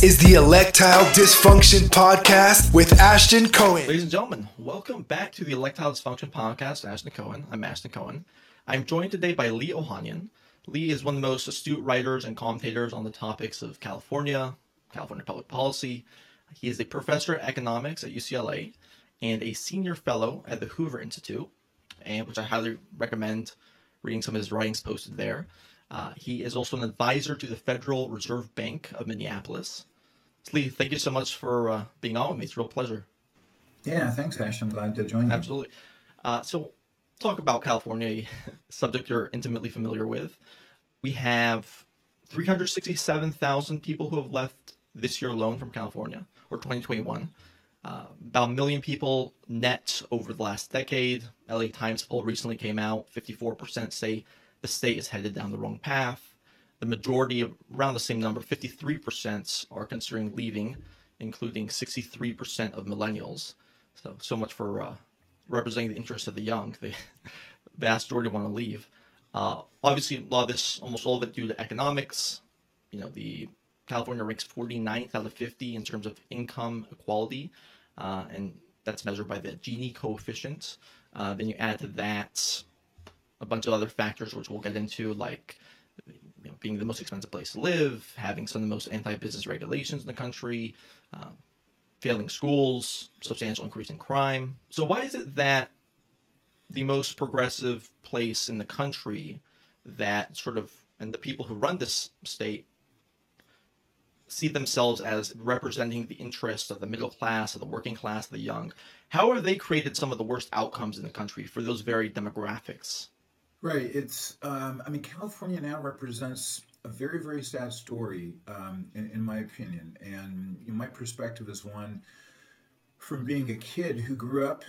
Is the Electile Dysfunction Podcast with Ashton Cohen. Ladies and gentlemen, welcome back to the Electile Dysfunction Podcast. Ashton Cohen. I'm Ashton Cohen. I'm joined today by Lee Ohanian. Lee is one of the most astute writers and commentators on the topics of California, California public policy. He is a professor of economics at UCLA and a senior fellow at the Hoover Institute, and which I highly recommend reading some of his writings posted there. Uh, he is also an advisor to the Federal Reserve Bank of Minneapolis. Lee, thank you so much for uh, being on with me. It's a real pleasure. Yeah, thanks, Ash. I'm glad to join you. Absolutely. Uh, so, talk about California, subject you're intimately familiar with. We have 367,000 people who have left this year alone from California, or 2021. Uh, about a million people net over the last decade. LA Times poll recently came out. 54% say the state is headed down the wrong path. The majority, around the same number, 53%, are considering leaving, including 63% of millennials. So, so much for uh, representing the interests of the young. The vast majority want to leave. Uh, obviously, a lot of this, almost all of it, due to economics. You know, the California ranks 49th out of 50 in terms of income equality, uh, and that's measured by the Gini coefficient. Uh, then you add to that a bunch of other factors, which we'll get into, like you know, being the most expensive place to live, having some of the most anti-business regulations in the country, uh, failing schools, substantial increase in crime. So why is it that the most progressive place in the country that sort of and the people who run this state see themselves as representing the interests of the middle class, of the working class, of the young. How have they created some of the worst outcomes in the country for those very demographics? Right. It's, um, I mean, California now represents a very, very sad story, um, in, in, my opinion. And you know, my perspective is one from being a kid who grew up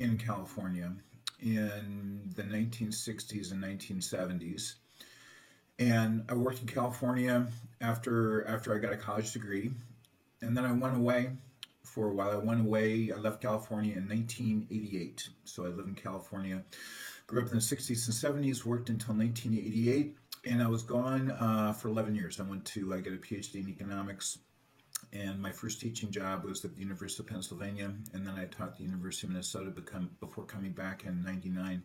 in California in the 1960s and 1970s. And I worked in California after after I got a college degree, and then I went away for a while. I went away. I left California in 1988, so I lived in California Grew up in the 60s and 70s, worked until 1988, and I was gone uh, for 11 years. I went to I got a PhD in economics, and my first teaching job was at the University of Pennsylvania, and then I taught the University of Minnesota become, before coming back in 99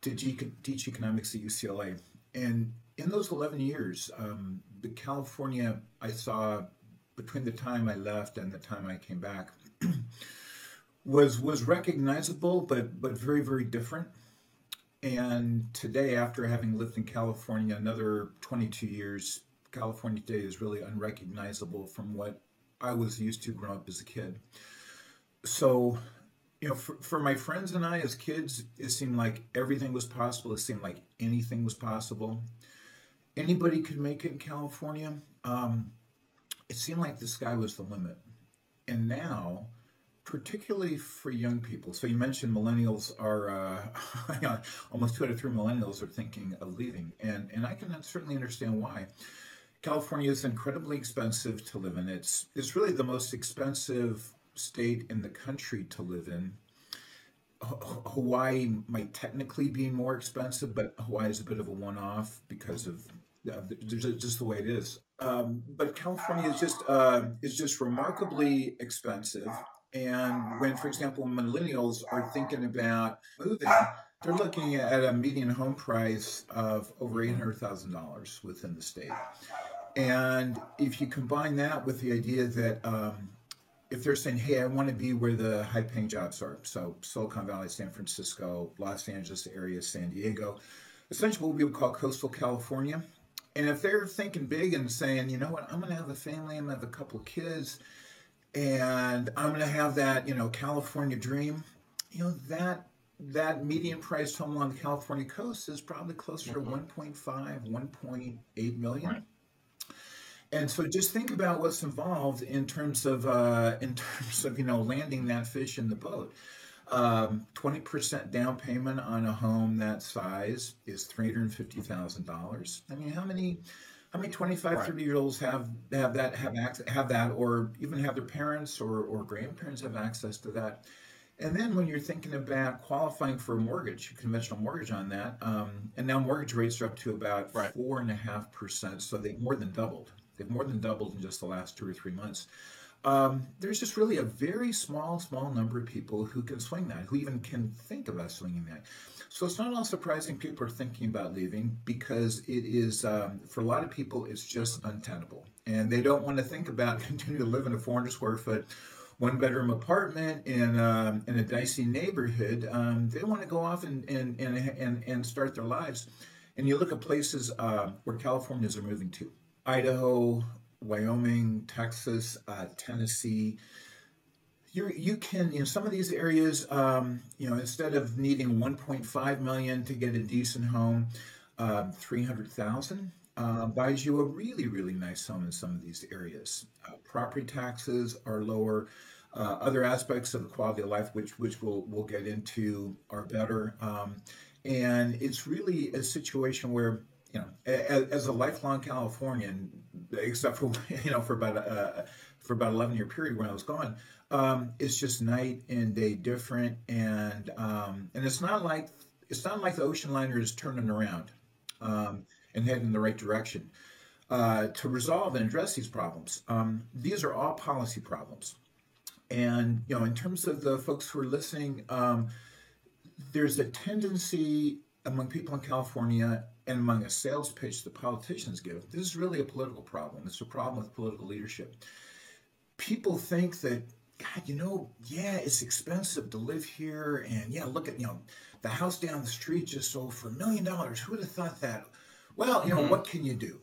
to teach economics at UCLA. And in those 11 years, um, the California I saw between the time I left and the time I came back was was recognizable, but but very very different. And today, after having lived in California another 22 years, California today is really unrecognizable from what I was used to growing up as a kid. So, you know, for, for my friends and I as kids, it seemed like everything was possible. It seemed like anything was possible. Anybody could make it in California. Um, it seemed like the sky was the limit. And now, particularly for young people. So you mentioned millennials are uh, almost two out of three millennials are thinking of leaving, and and I can certainly understand why. California is incredibly expensive to live in. It's it's really the most expensive state in the country to live in. Hawaii might technically be more expensive, but Hawaii is a bit of a one-off because of uh, just the way it is. Um, but California is just uh, is just remarkably expensive, and when, for example, millennials are thinking about moving, they're looking at a median home price of over $800,000 within the state. And if you combine that with the idea that um, if they're saying, hey, I want to be where the high paying jobs are, so Silicon Valley, San Francisco, Los Angeles area, San Diego, essentially what we would call coastal California. And if they're thinking big and saying, you know what, I'm going to have a family, I'm going to have a couple of kids, and I'm going to have that, you know, California dream. You know, that that median price home along the California coast is probably closer mm-hmm. to 1.5, 1.8 million. Right. And so just think about what's involved in terms of uh, in terms of you know landing that fish in the boat. Um, 20% down payment on a home that size is $350,000. I mean, how many how many 25 right. 30 year olds have have that have access, have that or even have their parents or, or grandparents have access to that and then when you're thinking about qualifying for a mortgage a conventional mortgage on that um, and now mortgage rates are up to about four and a half percent so they've more than doubled They've more than doubled in just the last two or three months. Um, there's just really a very small, small number of people who can swing that, who even can think about swinging that. So it's not all surprising people are thinking about leaving because it is, um, for a lot of people, it's just untenable. And they don't want to think about continuing to live in a 400 square foot, one bedroom apartment in, um, in a dicey neighborhood. Um, they want to go off and, and, and, and, and start their lives. And you look at places uh, where Californians are moving to Idaho, Wyoming, Texas, uh, Tennessee. You you can in some of these areas, um, you know, instead of needing 1.5 million to get a decent home, uh, 300,000 uh, buys you a really really nice home in some of these areas. Uh, property taxes are lower. Uh, other aspects of the quality of life, which which we'll we'll get into, are better. Um, and it's really a situation where you know, as, as a lifelong Californian, except for you know for about uh, for about eleven year period when I was gone, um, it's just night and day different, and um, and it's not like it's not like the ocean liner is turning around um, and heading in the right direction. Uh, to resolve and address these problems, um, these are all policy problems, and you know, in terms of the folks who are listening, um, there's a tendency among people in California and among a sales pitch that politicians give, this is really a political problem. It's a problem with political leadership. People think that, God, you know, yeah, it's expensive to live here, and yeah, look at you know, the house down the street just sold for a million dollars. Who would have thought that? Well, you know, mm-hmm. what can you do?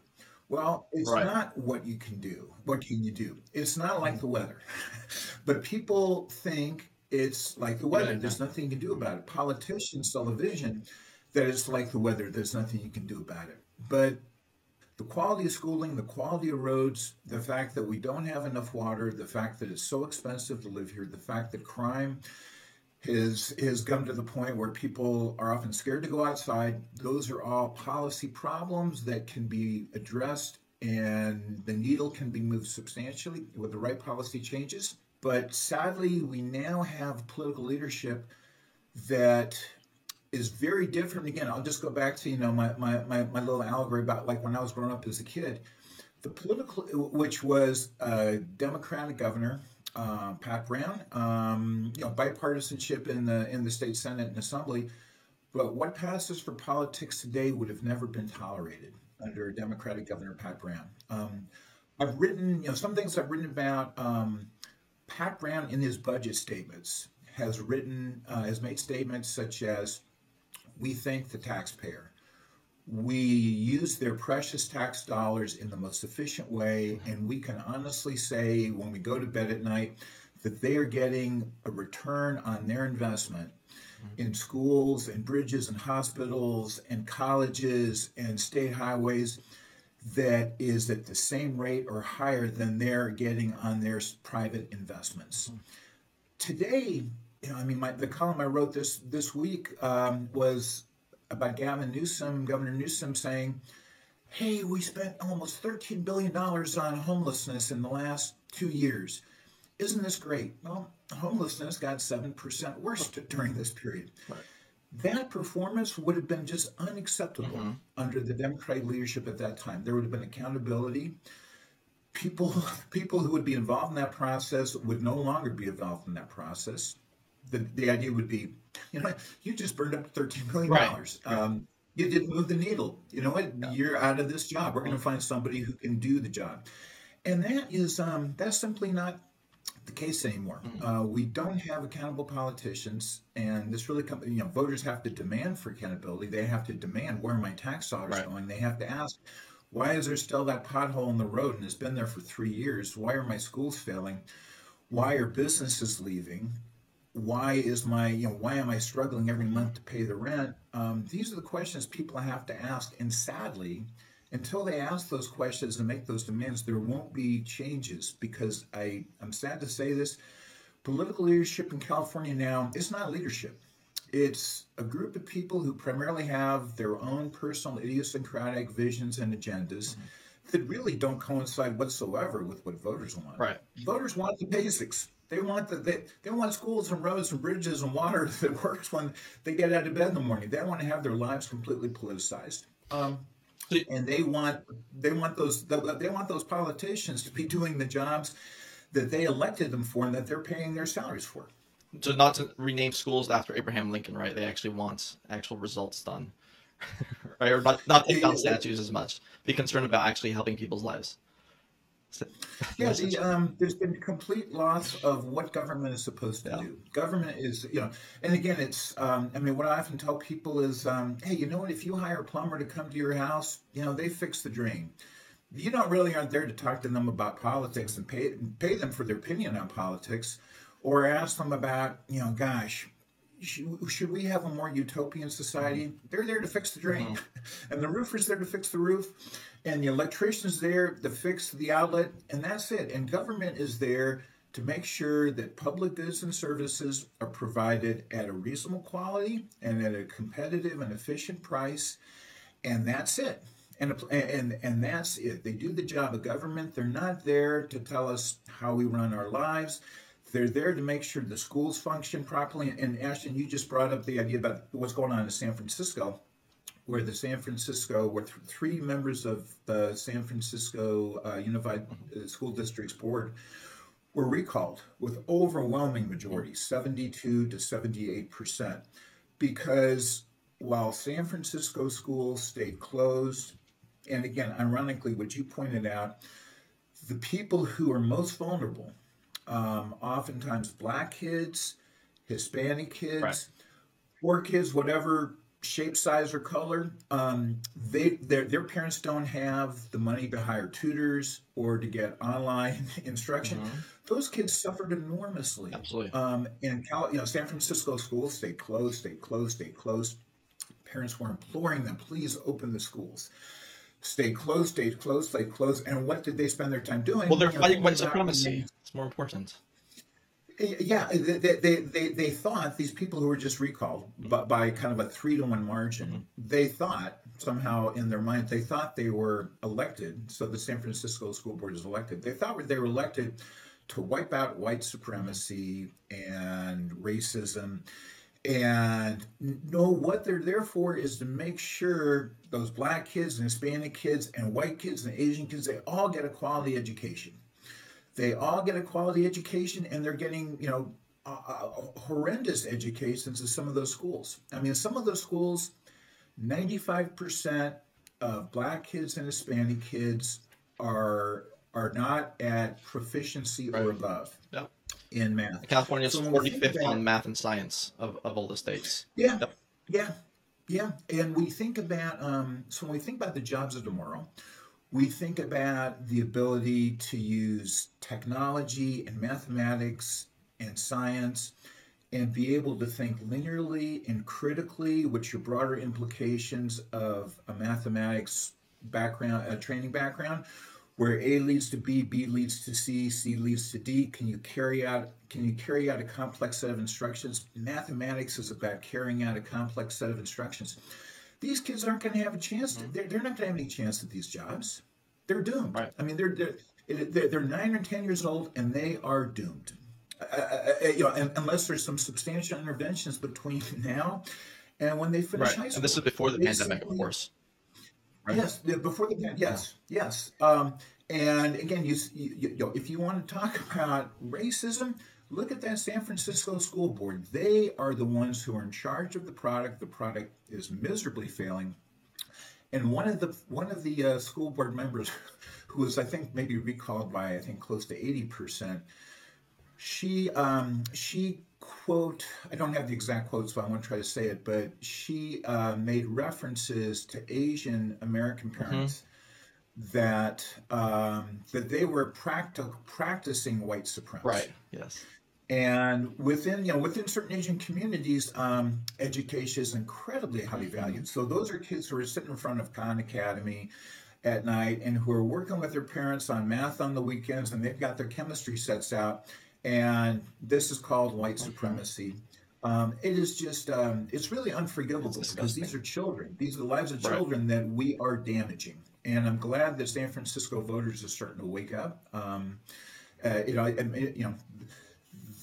Well, it's right. not what you can do. What can you do? It's not like the weather. but people think it's like the weather. There's nothing you can do about it. Politicians sell a vision that it's like the weather. There's nothing you can do about it. But the quality of schooling, the quality of roads, the fact that we don't have enough water, the fact that it's so expensive to live here, the fact that crime has has come to the point where people are often scared to go outside. Those are all policy problems that can be addressed and the needle can be moved substantially with the right policy changes. But sadly, we now have political leadership that is very different. Again, I'll just go back to you know my, my my my little allegory about like when I was growing up as a kid, the political which was a Democratic governor, uh, Pat Brown, um, you know bipartisanship in the in the state senate and assembly, but what passes for politics today would have never been tolerated under Democratic Governor Pat Brown. Um, I've written you know some things I've written about. Um, Pat Brown in his budget statements has written uh, has made statements such as we thank the taxpayer. We use their precious tax dollars in the most efficient way, and we can honestly say when we go to bed at night that they are getting a return on their investment in schools and bridges and hospitals and colleges and state highways that is at the same rate or higher than they're getting on their private investments. Today, you know, I mean, my, the column I wrote this this week um, was about Gavin Newsom, Governor Newsom, saying, "Hey, we spent almost 13 billion dollars on homelessness in the last two years. Isn't this great?" Well, homelessness got seven percent worse during this period. Right. That performance would have been just unacceptable mm-hmm. under the Democratic leadership at that time. There would have been accountability people people who would be involved in that process would no longer be involved in that process the, the idea would be, you know, you just burned up $13 million. Right. Um, you didn't move the needle. You know what? You're out of this job. We're going to find somebody who can do the job. And that is, um, that's simply not the case anymore. Mm-hmm. Uh, we don't have accountable politicians, and this really comes. You know, voters have to demand for accountability. They have to demand where my tax dollars right. going. They have to ask, why is there still that pothole in the road and it's been there for three years? Why are my schools failing? Why are businesses leaving? Why is my you know why am i struggling every month to pay the rent? Um, these are the questions people have to ask. And sadly until they ask those questions and make those demands there won't be changes because i i'm sad to say this political leadership in california now is not leadership. It's a group of people who primarily have their own personal idiosyncratic visions and agendas mm-hmm. that really don't coincide whatsoever with what voters want. Right. Voters want the basics they want the they, they want schools and roads and bridges and water that works when they get out of bed in the morning. They want to have their lives completely politicized. Um, and they want they want those they want those politicians to be doing the jobs that they elected them for and that they're paying their salaries for. So not to rename schools after Abraham Lincoln, right? They actually want actual results done, right? Or not, not take down statues as much. Be concerned about actually helping people's lives. Yeah, the, um, there's been complete loss of what government is supposed to Yeah. do. Government is, you know, and again, it's, um, I mean, what I often tell people is, um, hey, you know what? If you hire a plumber to come to your house, you know, they fix the drain. You don't really aren't there to talk to them about politics and pay pay them for their opinion on politics, or ask them about, you know, gosh, should, should we have a more utopian society? They're there to fix the drain, and the roofer's there to fix the roof, and the electrician's there to fix the outlet, and that's it. And government is there to make sure that public goods and services are provided at a reasonable quality and at a competitive and efficient price, and that's it. And, and and that's it. They do the job of government. They're not there to tell us how we run our lives. They're there to make sure the schools function properly. And Ashton, you just brought up the idea about what's going on in San Francisco, where the San Francisco, where th- three members of the San Francisco uh, Unified uh, School Districts Board were recalled with overwhelming majority, 72 to 78 percent, because while San Francisco schools stayed closed, and again, ironically, what you pointed out, the people who are most vulnerable, um, oftentimes black kids, Hispanic kids, Right. poor kids, whatever shape, size, or color, um, they their their parents don't have the money to hire tutors or to get online instruction. Those kids suffered enormously. Absolutely. Um, in Cal, you know, San Francisco schools stayed closed, stayed closed, stayed closed. Parents were imploring them, please open the schools. Stay closed, stay closed, stay closed. And what did they spend their time doing? Well, they're fighting white supremacy. It's more important. Yeah, they, they, they, they thought these people who were just recalled by, by kind of a three to one margin, mm-hmm. they thought somehow in their mind, they thought they were elected. So the San Francisco School Board is elected. They thought they were elected to wipe out white supremacy and racism. And no, what they're there for is to make sure those black kids and Hispanic kids and white kids and Asian kids, they all get a quality education they all get a quality education and they're getting you know uh, uh, horrendous educations in some of those schools i mean some of those schools 95% of black kids and hispanic kids are are not at proficiency or above Yep. in math California is So when we think 45th about- on math and science of, of all the states. Yeah, Yep. yeah, yeah. And we think about um, so when we think about the jobs of tomorrow, we think about the ability to use technology and mathematics and science and be able to think linearly and critically, which are broader implications of a mathematics background, a training background, where A leads to B, B leads to C, C leads to D. Can you carry out can you carry out a complex set of instructions? Mathematics is about carrying out a complex set of instructions. These kids aren't going to have a chance. To, they're, they're not going to have any chance at these jobs. They're doomed. Right. I mean, they're, they're they're nine or ten years old and they are doomed. Uh, you know, un- unless there's some substantial interventions between now and when they finish Right. high school. And this is before the pandemic, of course. Right. Yes, before the pan- yes, yes. Um, and again, you, you, you know, if you want to talk about racism, look at that San Francisco school board. They are the ones who are in charge of the product. The product is miserably failing. And one of the one of the uh, school board members, who was I think maybe recalled by I think close to eighty percent, she um, she quote I don't have the exact quote, so I won't try to say it, but she uh, made references to Asian American parents that um, that they were practic- practicing white supremacy. Right. Yes. And within, you know, within certain Asian communities, um, education is incredibly highly valued. So those are kids who are sitting in front of Khan Academy at night and who are working with their parents on math on the weekends, and they've got their chemistry sets out. And this is called white supremacy. Um, it is just, um, it's really unforgivable because these are children. These are the lives of Right. children that we are damaging. And I'm glad that San Francisco voters are starting to wake up. Um, uh, you know, I, I- you know,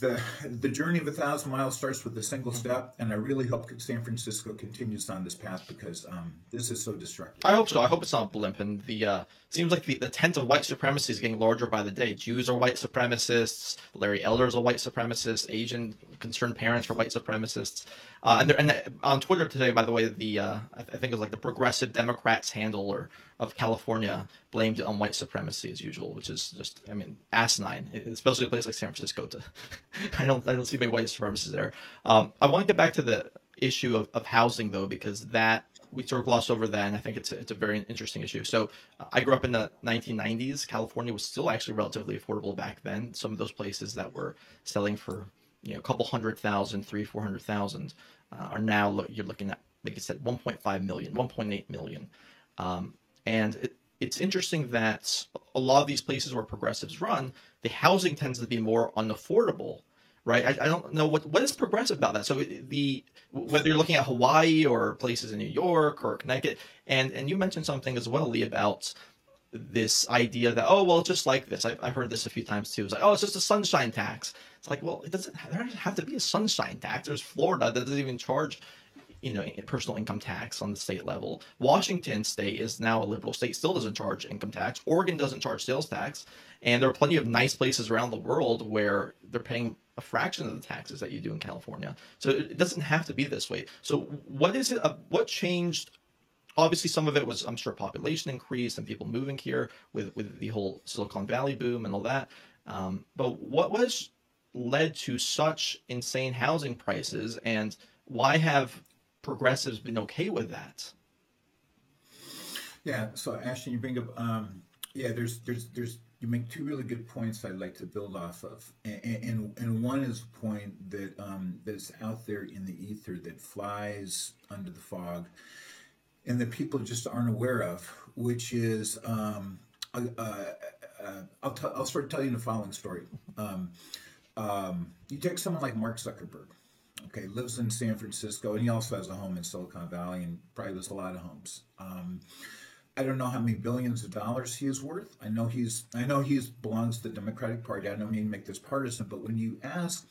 the the journey of a thousand miles starts with a single step, and I really hope San Francisco continues on this path because um, this is so destructive. I hope so. I hope it's not a blimp. And the uh, seems like the, the tent of white supremacy is getting larger by the day. Jews are white supremacists. Larry Elder is a white supremacist. Asian concerned parents are white supremacists. Uh, and, and on Twitter today, by the way, the uh, I, think it was like the Progressive Democrats handler of California blamed on white supremacy as usual, which is just I mean asinine, especially a place like San Francisco. To I don't I don't see many white supremacists there. Um, I want to get back to the issue of, of housing though, because that we sort of gloss over that, and I think it's a, it's a very interesting issue. So, I grew up in the 1990s. California was still actually relatively affordable back then. Some of those places that were selling for you know a couple hundred thousand, three, four hundred thousand, uh, are now you're looking at like I said, 1.5 million, 1.8 million, um, and it, it's interesting that a lot of these places where progressives run, the housing tends to be more unaffordable right? I, I, don't know what what is progressive about that. So the whether you're looking at Hawaii or places in New York or Connecticut, and and you mentioned something as well, Lee, about this idea that oh well, it's just like this. I, have heard this a few times too. It's like oh, it's just a sunshine tax. It's like well, it doesn't there doesn't have to be a sunshine tax. There's Florida that doesn't even charge you know personal income tax on the state level. Washington state is now a liberal state, still doesn't charge income tax. Oregon doesn't charge sales tax, and there are plenty of nice places around the world where they're paying a fraction of the taxes that you do in California. So it doesn't have to be this way. So what is it? Uh, what changed? Obviously, some of it was, I'm sure, population increase and people moving here with with the whole Silicon Valley boom and all that. Um, but what was led to such insane housing prices, and why have progressives been okay with that? Yeah. So Ashton, you bring up, um, yeah. There's there's there's you make two really good points I'd like to build off of, and and, and one is a point that um, that's out there in the ether that flies under the fog, and that people just aren't aware of, which is um, uh, uh, I'll t- I'll start telling you the following story. Um, um, you take someone like Mark Zuckerberg, okay, lives in San Francisco, and he also has a home in Silicon Valley, and probably lives a lot of homes. Um, I don't know how many billions of dollars he is worth. I know he's I know he belongs to the Democratic Party. I don't mean to make this partisan, but when you ask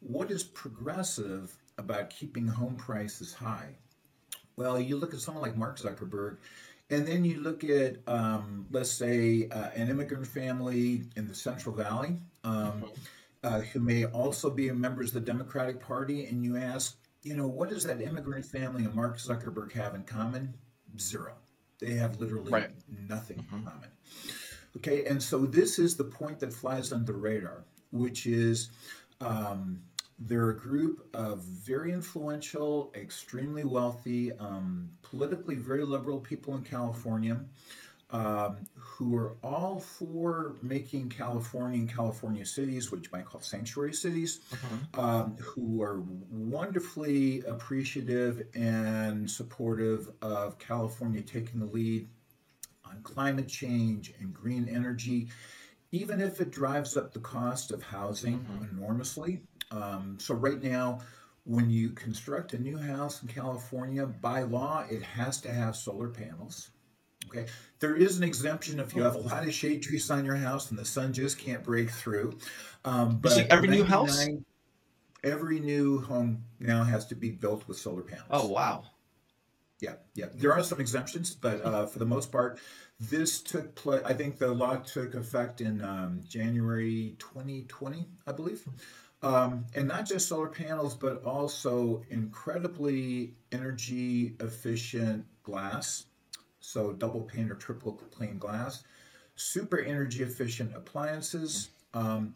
what is progressive about keeping home prices high, well, you look at someone like Mark Zuckerberg, and then you look at um, let's say uh, an immigrant family in the Central Valley um, uh, who may also be members of the Democratic Party, and you ask, you know, what does that immigrant family and Mark Zuckerberg have in common? Zero they have literally right. nothing mm-hmm. in common. Okay, and so this is the point that flies under the radar, which is um, they're a group of very influential, extremely wealthy, um, politically very liberal people in California um, who are all for making California and California cities, which you might call sanctuary cities, uh-huh. um, who are wonderfully appreciative and supportive of California taking the lead on climate change and green energy, even if it drives up the cost of housing uh-huh. enormously. Um, so, right now, when you construct a new house in California, by law, it has to have solar panels. Okay, there is an exemption if you have a lot of shade trees on your house and the sun just can't break through. Um, but every new house, every new home now has to be built with solar panels. Oh wow! Yeah, yeah. There are some exemptions, but uh, for the most part, this took place. I think the law took effect in um, January 2020, I believe. Um, and not just solar panels, but also incredibly energy efficient glass so double pane or triple pane glass, super energy efficient appliances, um,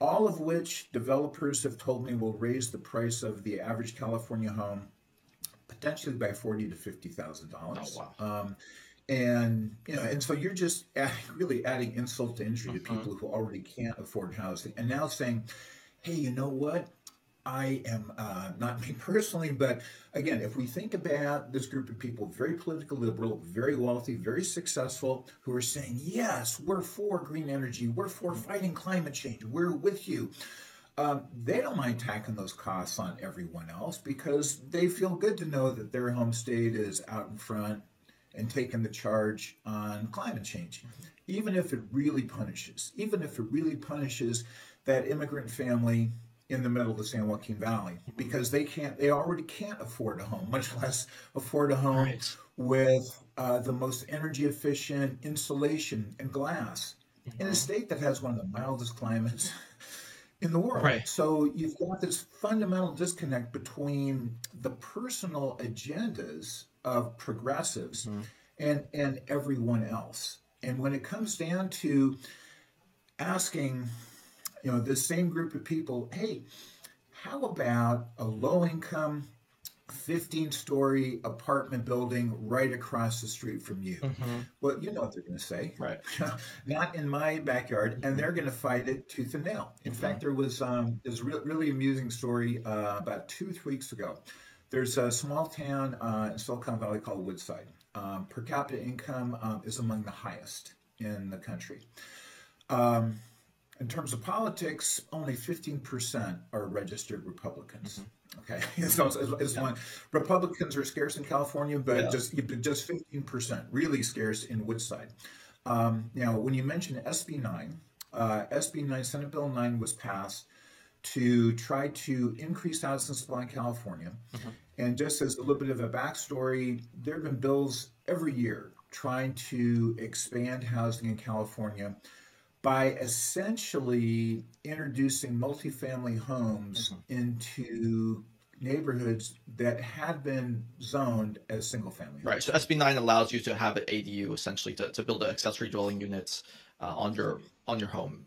all of which developers have told me will raise the price of the average California home potentially by forty to fifty thousand dollars. Oh, wow. Um, and you know, and so you're just adding, really adding insult to injury to mm-hmm. people who already can't afford housing, and now saying, "Hey, you know what? I am uh, not me personally, but again, if we think about this group of people, very political liberal, very wealthy, very successful, who are saying, yes, we're for green energy, we're for fighting climate change, we're with you. Um, they don't mind tacking those costs on everyone else because they feel good to know that their home state is out in front and taking the charge on climate change, even if it really punishes, even if it really punishes that immigrant family in the middle of the San Joaquin Valley because they can't, they already can't afford a home, much less afford a home Right. with uh, the most energy efficient insulation and glass in a state that has one of the mildest climates in the world. Right. So you've got this fundamental disconnect between the personal agendas of progressives and and everyone else. And when it comes down to asking, you know, the same group of people, hey, how about a low income 15 story apartment building right across the street from you? Well, you know what they're going to say. Right. Not in my backyard, and they're going to fight it tooth and nail. In fact, there was um, this re- really amusing story uh, about two, three weeks ago. There's a small town uh, in Silicon Valley called Woodside. Um, per capita income um, is among the highest in the country. Um, in terms of politics, only 15% are registered Republicans. Okay, so it's, it's, it's one. Republicans are scarce in California, but Yeah. just just 15%, really scarce in Woodside. Um, now, when you mention SB 9, uh, SB 9, Senate Bill 9 was passed to try to increase housing supply in California. And just as a little bit of a backstory, there have been bills every year trying to expand housing in California by essentially introducing multifamily homes into neighborhoods that had been zoned as single family. Right. So SB nine allows you to have an ADU essentially to, to build an accessory dwelling units uh, on your on your home.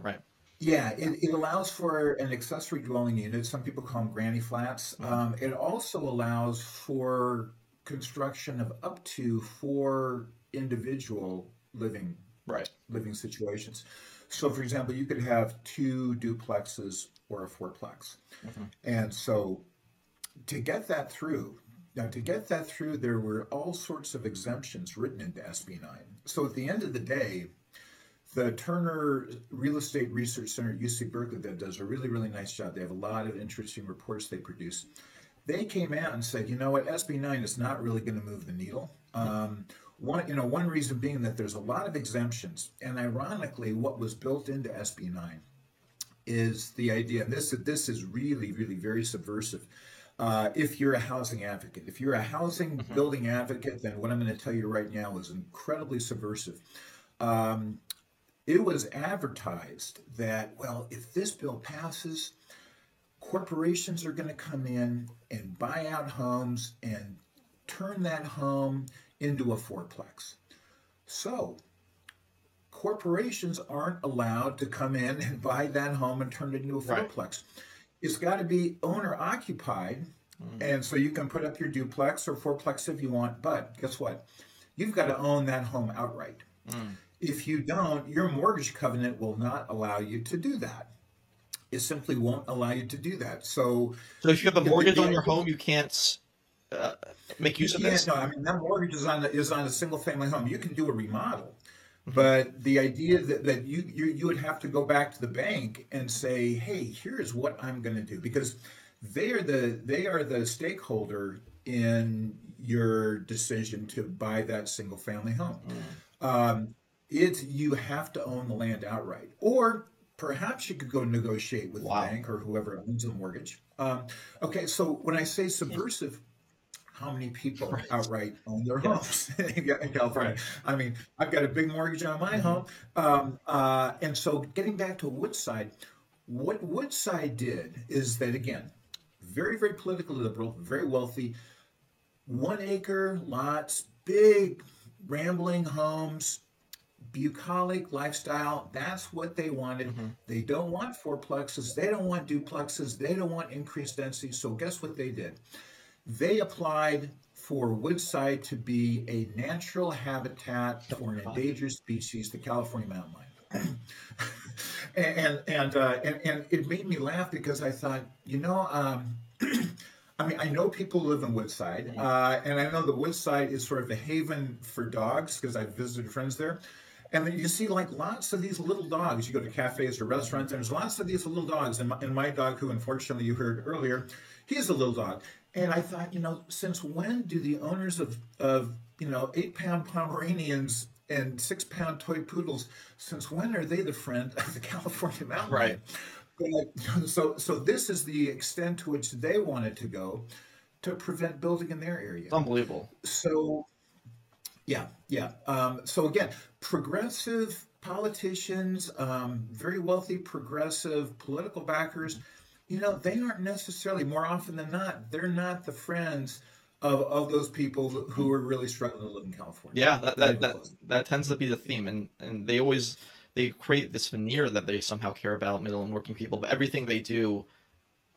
Right. Yeah, it, it allows for an accessory dwelling unit. Some people call them granny flats. Um, it also allows for construction of up to four individual living Right. living situations. So, for example, you could have two duplexes or a fourplex. And so, to get that through, now to get that through, there were all sorts of exemptions written into SB 9. So, at the end of the day, the Terner Real Estate Research Center at UC Berkeley that does a really, really nice job. They have a lot of interesting reports they produce. They came out and said, you know what, SB 9 is not really going to move the needle. Um, one, you know, one reason being that there's a lot of exemptions, and ironically, what was built into SB 9 is the idea, and this this is really, really very subversive. Uh, if you're a housing advocate, if you're a housing building advocate, then what I'm going to tell you right now is incredibly subversive. Um, it was advertised that, well, if this bill passes, corporations are going to come in and buy out homes and turn that home into a fourplex. So, corporations aren't allowed to come in and buy that home and turn it into a Right. fourplex. It's got to be owner occupied, and so you can put up your duplex or fourplex if you want. But guess what? You've got to own that home outright. If you don't, your mortgage covenant will not allow you to do that. It simply won't allow you to do that. So So if you have a mortgage on your home, you can't uh, make use of Yeah, this. no, I mean that mortgage is on is on a single family home. You can do a remodel, Mm-hmm. but the idea that, that you, you you would have to go back to the bank and say, hey, here's what I'm going to do because they are the they are the stakeholder in your decision to buy that single family home. Mm. Um, it's you have to own the land outright, or perhaps you could go negotiate with Wow. the bank or whoever owns the mortgage. Um, okay, so when I say subversive, how many people outright own their homes in California? I mean, I've got a big mortgage on my home, um, uh, and so getting back to Woodside, what Woodside did is that again, very very politically liberal, very wealthy, one acre lots, big rambling homes, bucolic lifestyle. That's what they wanted. They don't want fourplexes. They don't want duplexes. They don't want increased density. So guess what they did? They applied for Woodside to be a natural habitat for an endangered species, the California mountain lion. and and, uh, and and it made me laugh because I thought, you know, um, I mean, I know people live in Woodside, uh, and I know the Woodside is sort of a haven for dogs because I've visited friends there. And then you see like lots of these little dogs. You go to cafes or restaurants, and there's lots of these little dogs. And my, and my dog, who unfortunately you heard earlier, he's a little dog. And I thought, you know, since when do the owners of, of you know, eight pound Pomeranians and six pound toy poodles, since when are they the friend of the California mountain? Right. But, so, so this is the extent to which they wanted to go to prevent building in their area. Unbelievable. So, yeah, yeah. Um, so again, progressive politicians, um, very wealthy progressive political backers, you know, they aren't necessarily more often than not, they're not the friends of, of those people who are really struggling to live in California. Yeah, that that, that, that tends to be the theme, and and they always they create this veneer that they somehow care about middle and working people, but everything they do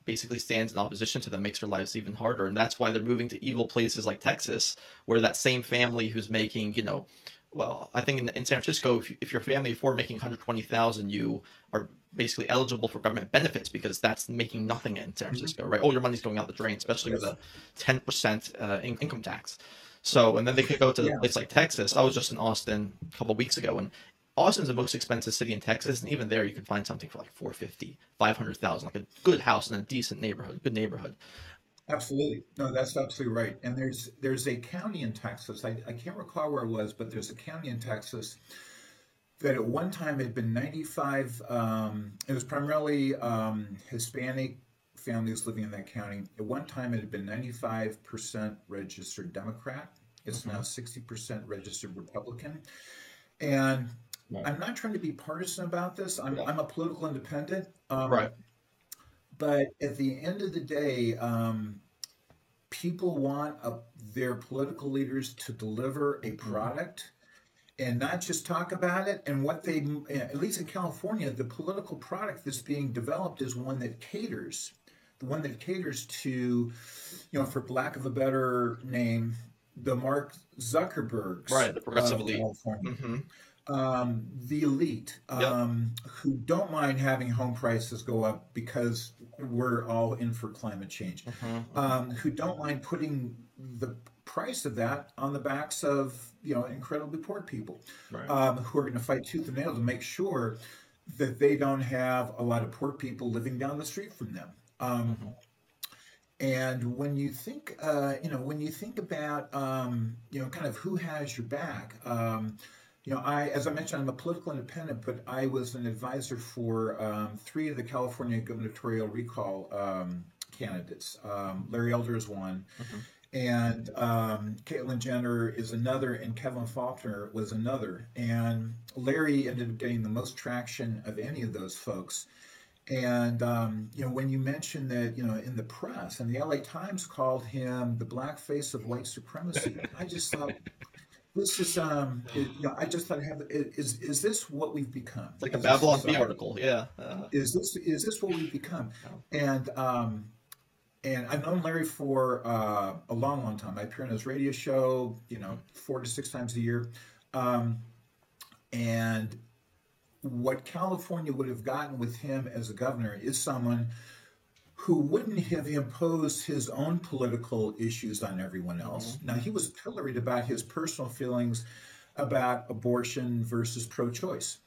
basically stands in opposition to them, makes their lives even harder, and that's why they're moving to evil places like Texas, where that same family who's making you know well, I think in, in San Francisco, if, if your family before making 120,000, you are basically eligible for government benefits because that's making nothing in San Francisco, mm-hmm. right? All your money's going out the drain, especially with a 10% uh, in, income tax. So, and then they could go to yeah. a place like Texas. I was just in Austin a couple weeks ago, and Austin's the most expensive city in Texas, and even there you can find something for like 450, 500,000, like a good house in a decent neighborhood, good neighborhood. Absolutely. No, that's absolutely right. And there's there's a county in Texas. I, I can't recall where it was, but there's a county in Texas that at one time had been 95. Um, it was primarily um, Hispanic families living in that county. At one time, it had been 95% registered Democrat. It's mm-hmm. now 60% registered Republican. And right. I'm not trying to be partisan about this. I'm, yeah. I'm a political independent. Um, right. But at the end of the day, um, people want a, their political leaders to deliver a mm-hmm. product and not just talk about it. And what they, at least in California, the political product that's being developed is one that caters, the one that caters to, you know, for lack of a better name, the Mark Zuckerbergs, right, the progressive elite. Mm-hmm um, the elite um, yep. who don't mind having home prices go up because we're all in for climate change, mm-hmm. um, who don't mind putting the price of that on the backs of you know incredibly poor people, right. Um, who are going to fight tooth and nail to make sure that they don't have a lot of poor people living down the street from them. Um, mm-hmm. And when you think, uh, you know, when you think about, um, you know, kind of who has your back, um, you know, I, as I mentioned, I'm a political independent, but I was an advisor for um, three of the California gubernatorial recall um, candidates. Um, Larry Elder is one, mm-hmm. And um, Caitlyn Jenner is another, and Kevin Faulconer was another. And Larry ended up getting the most traction of any of those folks. And um, you know, when you mentioned that, you know, in the press, and the LA Times called him the black face of white supremacy, I just thought, this is um it, you know i just thought I have is is this what we've become like a babylon bee article yeah uh, is this is this what we've become and um and i've known larry for uh, a long long time i appear on his radio show you know four to six times a year um and what california would have gotten with him as a governor is someone who wouldn't have imposed his own political issues on everyone else. Mm-hmm. Now, he was pilloried about his personal feelings about abortion versus pro choice.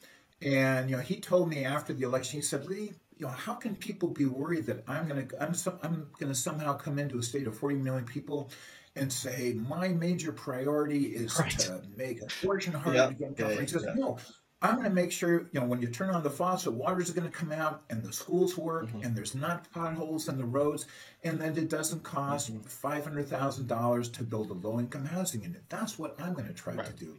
And, you know, he told me after the election, he said, Lee, you know, how can people be worried that I'm going to, I'm, I'm going to somehow come into a state of 40 million people and say my major priority is right. to make abortion harder yep. again. Yeah, he says, yeah. no, I'm going to make sure, you know, when you turn on the faucet, water is going to come out and the schools work mm-hmm. and there's not potholes in the roads and that it doesn't cost mm-hmm. $500,000 to build a low income housing unit. That's what I'm going to try right. to do.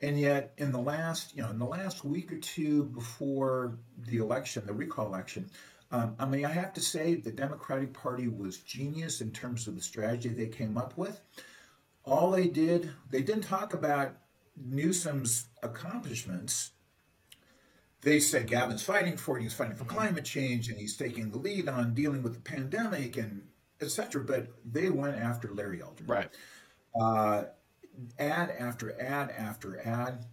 And yet in the last, you know, in the last week or two before the election, the recall election, um, I mean, I have to say the Democratic Party was genius in terms of the strategy they came up with. All they did, they didn't talk about Newsom's accomplishments, they said Gavin's fighting for it, he's fighting for climate change, and he's taking the lead on dealing with the pandemic and etc. But they went after Larry Elder. Right. Uh, ad after ad after ad.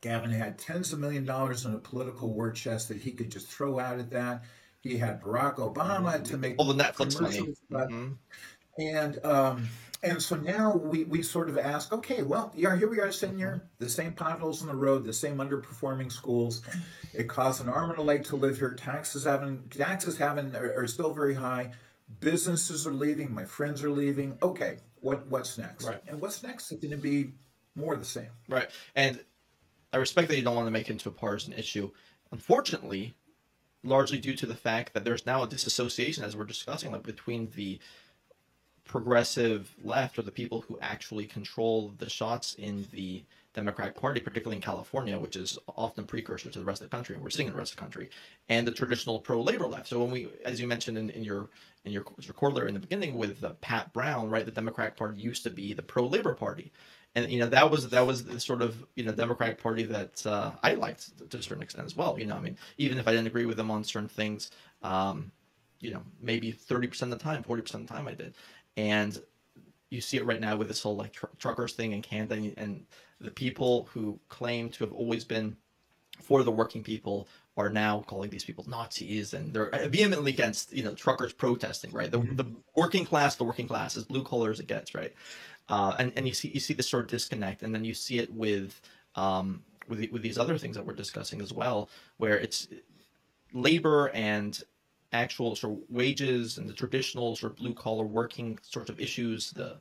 Gavin had tens of million dollars in a political war chest that he could just throw out at that. He had Barack Obama to make all the Netflix money. Mm-hmm. And um, and so now we, we sort of ask, okay, well, yeah, here we are sitting here, the same potholes in the road, the same underperforming schools. It costs an arm and a leg to live here. Taxes haven't taxes haven't are, are still very high. Businesses are leaving. My friends are leaving. Okay, what what's next? Right. And what's next is going to be more the same. Right. And I respect that you don't want to make it into a partisan issue. Unfortunately, largely due to the fact that there's now a disassociation, as we're discussing, like between the progressive left or the people who actually control the shots in the Democratic Party, particularly in California, which is often precursor to the rest of the country, and we're seeing in the rest of the country, and the traditional pro-labor left. So when we, as you mentioned in, in your in your, your corollary in the beginning with uh, Pat Brown, right, the Democratic Party used to be the pro-labor party, and you know that was that was the sort of you know Democratic Party that uh, I liked to a certain extent as well. You know, I mean, even if I didn't agree with them on certain things, um, you know, maybe thirty percent of the time, forty percent of the time, I did, and you see it right now with this whole like tr- truckers thing in Canada and the people who claim to have always been for the working people are now calling these people Nazis and they're vehemently against you know truckers protesting right the, mm-hmm. the working class the working class is blue collar as it gets right uh, and and you see you see this sort of disconnect and then you see it with um, with with these other things that we're discussing as well where it's labor and actual sort of wages and the traditional sort of blue collar working sort of issues the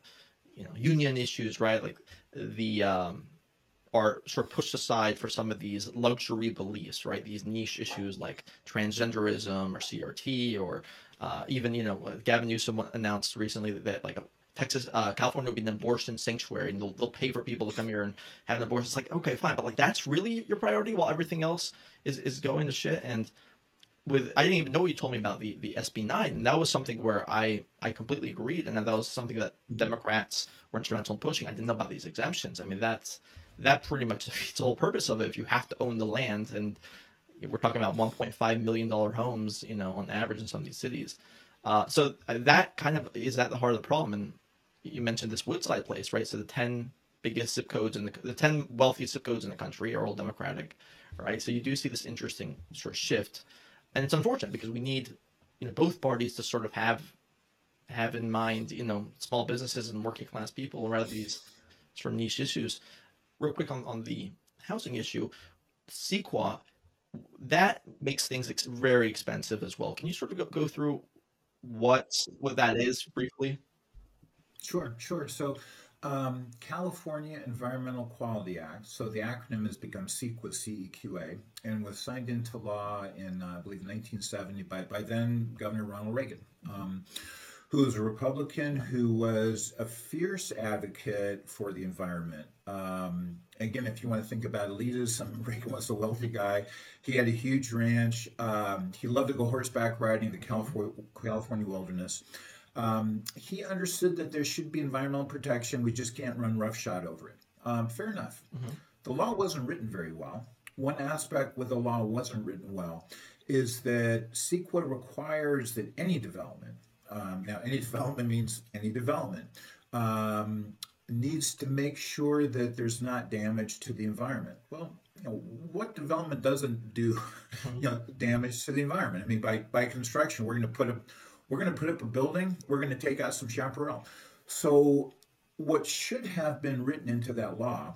you know union issues right like the um, are sort of pushed aside for some of these luxury beliefs, right? These niche issues like transgenderism or CRT, or uh, even you know Gavin Newsom announced recently that, that like Texas, uh, California will be an abortion sanctuary, and they'll, they'll pay for people to come here and have an abortion. It's like okay, fine, but like that's really your priority while everything else is is going to shit. And with I didn't even know you told me about the the SB nine, and that was something where I I completely agreed, and that was something that Democrats were instrumental in pushing. I didn't know about these exemptions. I mean, that's that pretty much defeats the whole purpose of it. If you have to own the land, and we're talking about 1.5 million dollar homes, you know, on average in some of these cities. Uh, so that kind of is at the heart of the problem. And you mentioned this Woodside place, right? So the 10 biggest zip codes in the the 10 wealthiest zip codes in the country are all Democratic, right? So you do see this interesting sort of shift, and it's unfortunate because we need, you know, both parties to sort of have have in mind, you know, small businesses and working class people rather these sort of niche issues. Real quick on, on the housing issue, CEQA, that makes things ex- very expensive as well. Can you sort of go, go through what what that is briefly? Sure, sure. So, um, California Environmental Quality Act. So the acronym has become CEQA, C-E-Q-A, and was signed into law in, uh, I believe, 1970 by by then Governor Ronald Reagan. Um, who was a Republican who was a fierce advocate for the environment. Um, again, if you want to think about elitism, Reagan was a wealthy guy. He had a huge ranch. Um, he loved to go horseback riding in the California, California wilderness. Um, he understood that there should be environmental protection. We just can't run roughshod over it. Um, fair enough. Mm-hmm. The law wasn't written very well. One aspect with the law wasn't written well is that CEQA requires that any development, um, now, any development means any development. Um, needs to make sure that there's not damage to the environment. Well, you know, what development doesn't do, you know, damage to the environment? I mean, by by construction, we're going to put a we're going to put up a building. We're going to take out some chaparral. So, what should have been written into that law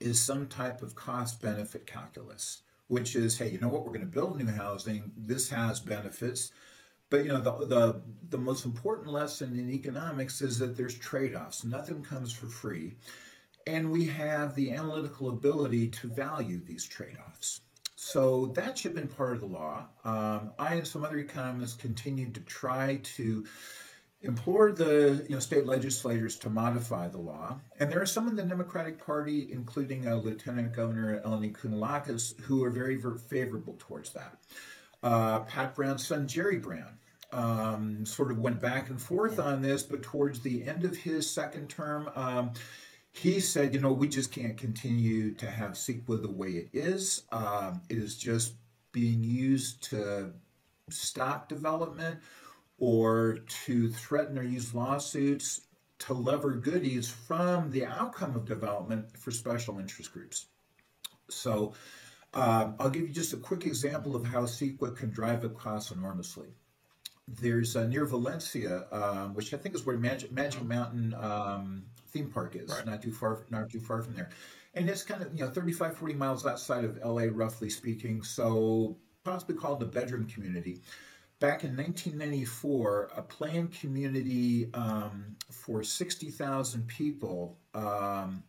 is some type of cost benefit calculus, which is, hey, you know what? We're going to build new housing. This has benefits but you know, the, the the most important lesson in economics is that there's trade-offs. Nothing comes for free, and we have the analytical ability to value these trade-offs. So that should have been part of the law. Um, I and some other economists continued to try to implore the you know, state legislators to modify the law. And there are some in the Democratic Party, including uh, Lieutenant Governor Eleni Kounalakis, who are very, very favorable towards that. Uh, Pat Brown's son, Jerry Brown, um, sort of went back and forth on this, but towards the end of his second term, um, he said, you know, we just can't continue to have CEQA the way it is. Um, it is just being used to stop development or to threaten or use lawsuits to lever goodies from the outcome of development for special interest groups. So um, I'll give you just a quick example of how CEQA can drive up costs enormously there's uh, near Valencia, um, which I think is where Magic, Magic Mountain um, theme park is, right. not too far, not too far from there, and it's kind of you know 35, 40 miles outside of LA, roughly speaking. So possibly called the bedroom community. Back in 1994, a planned community um, for 60,000 people um,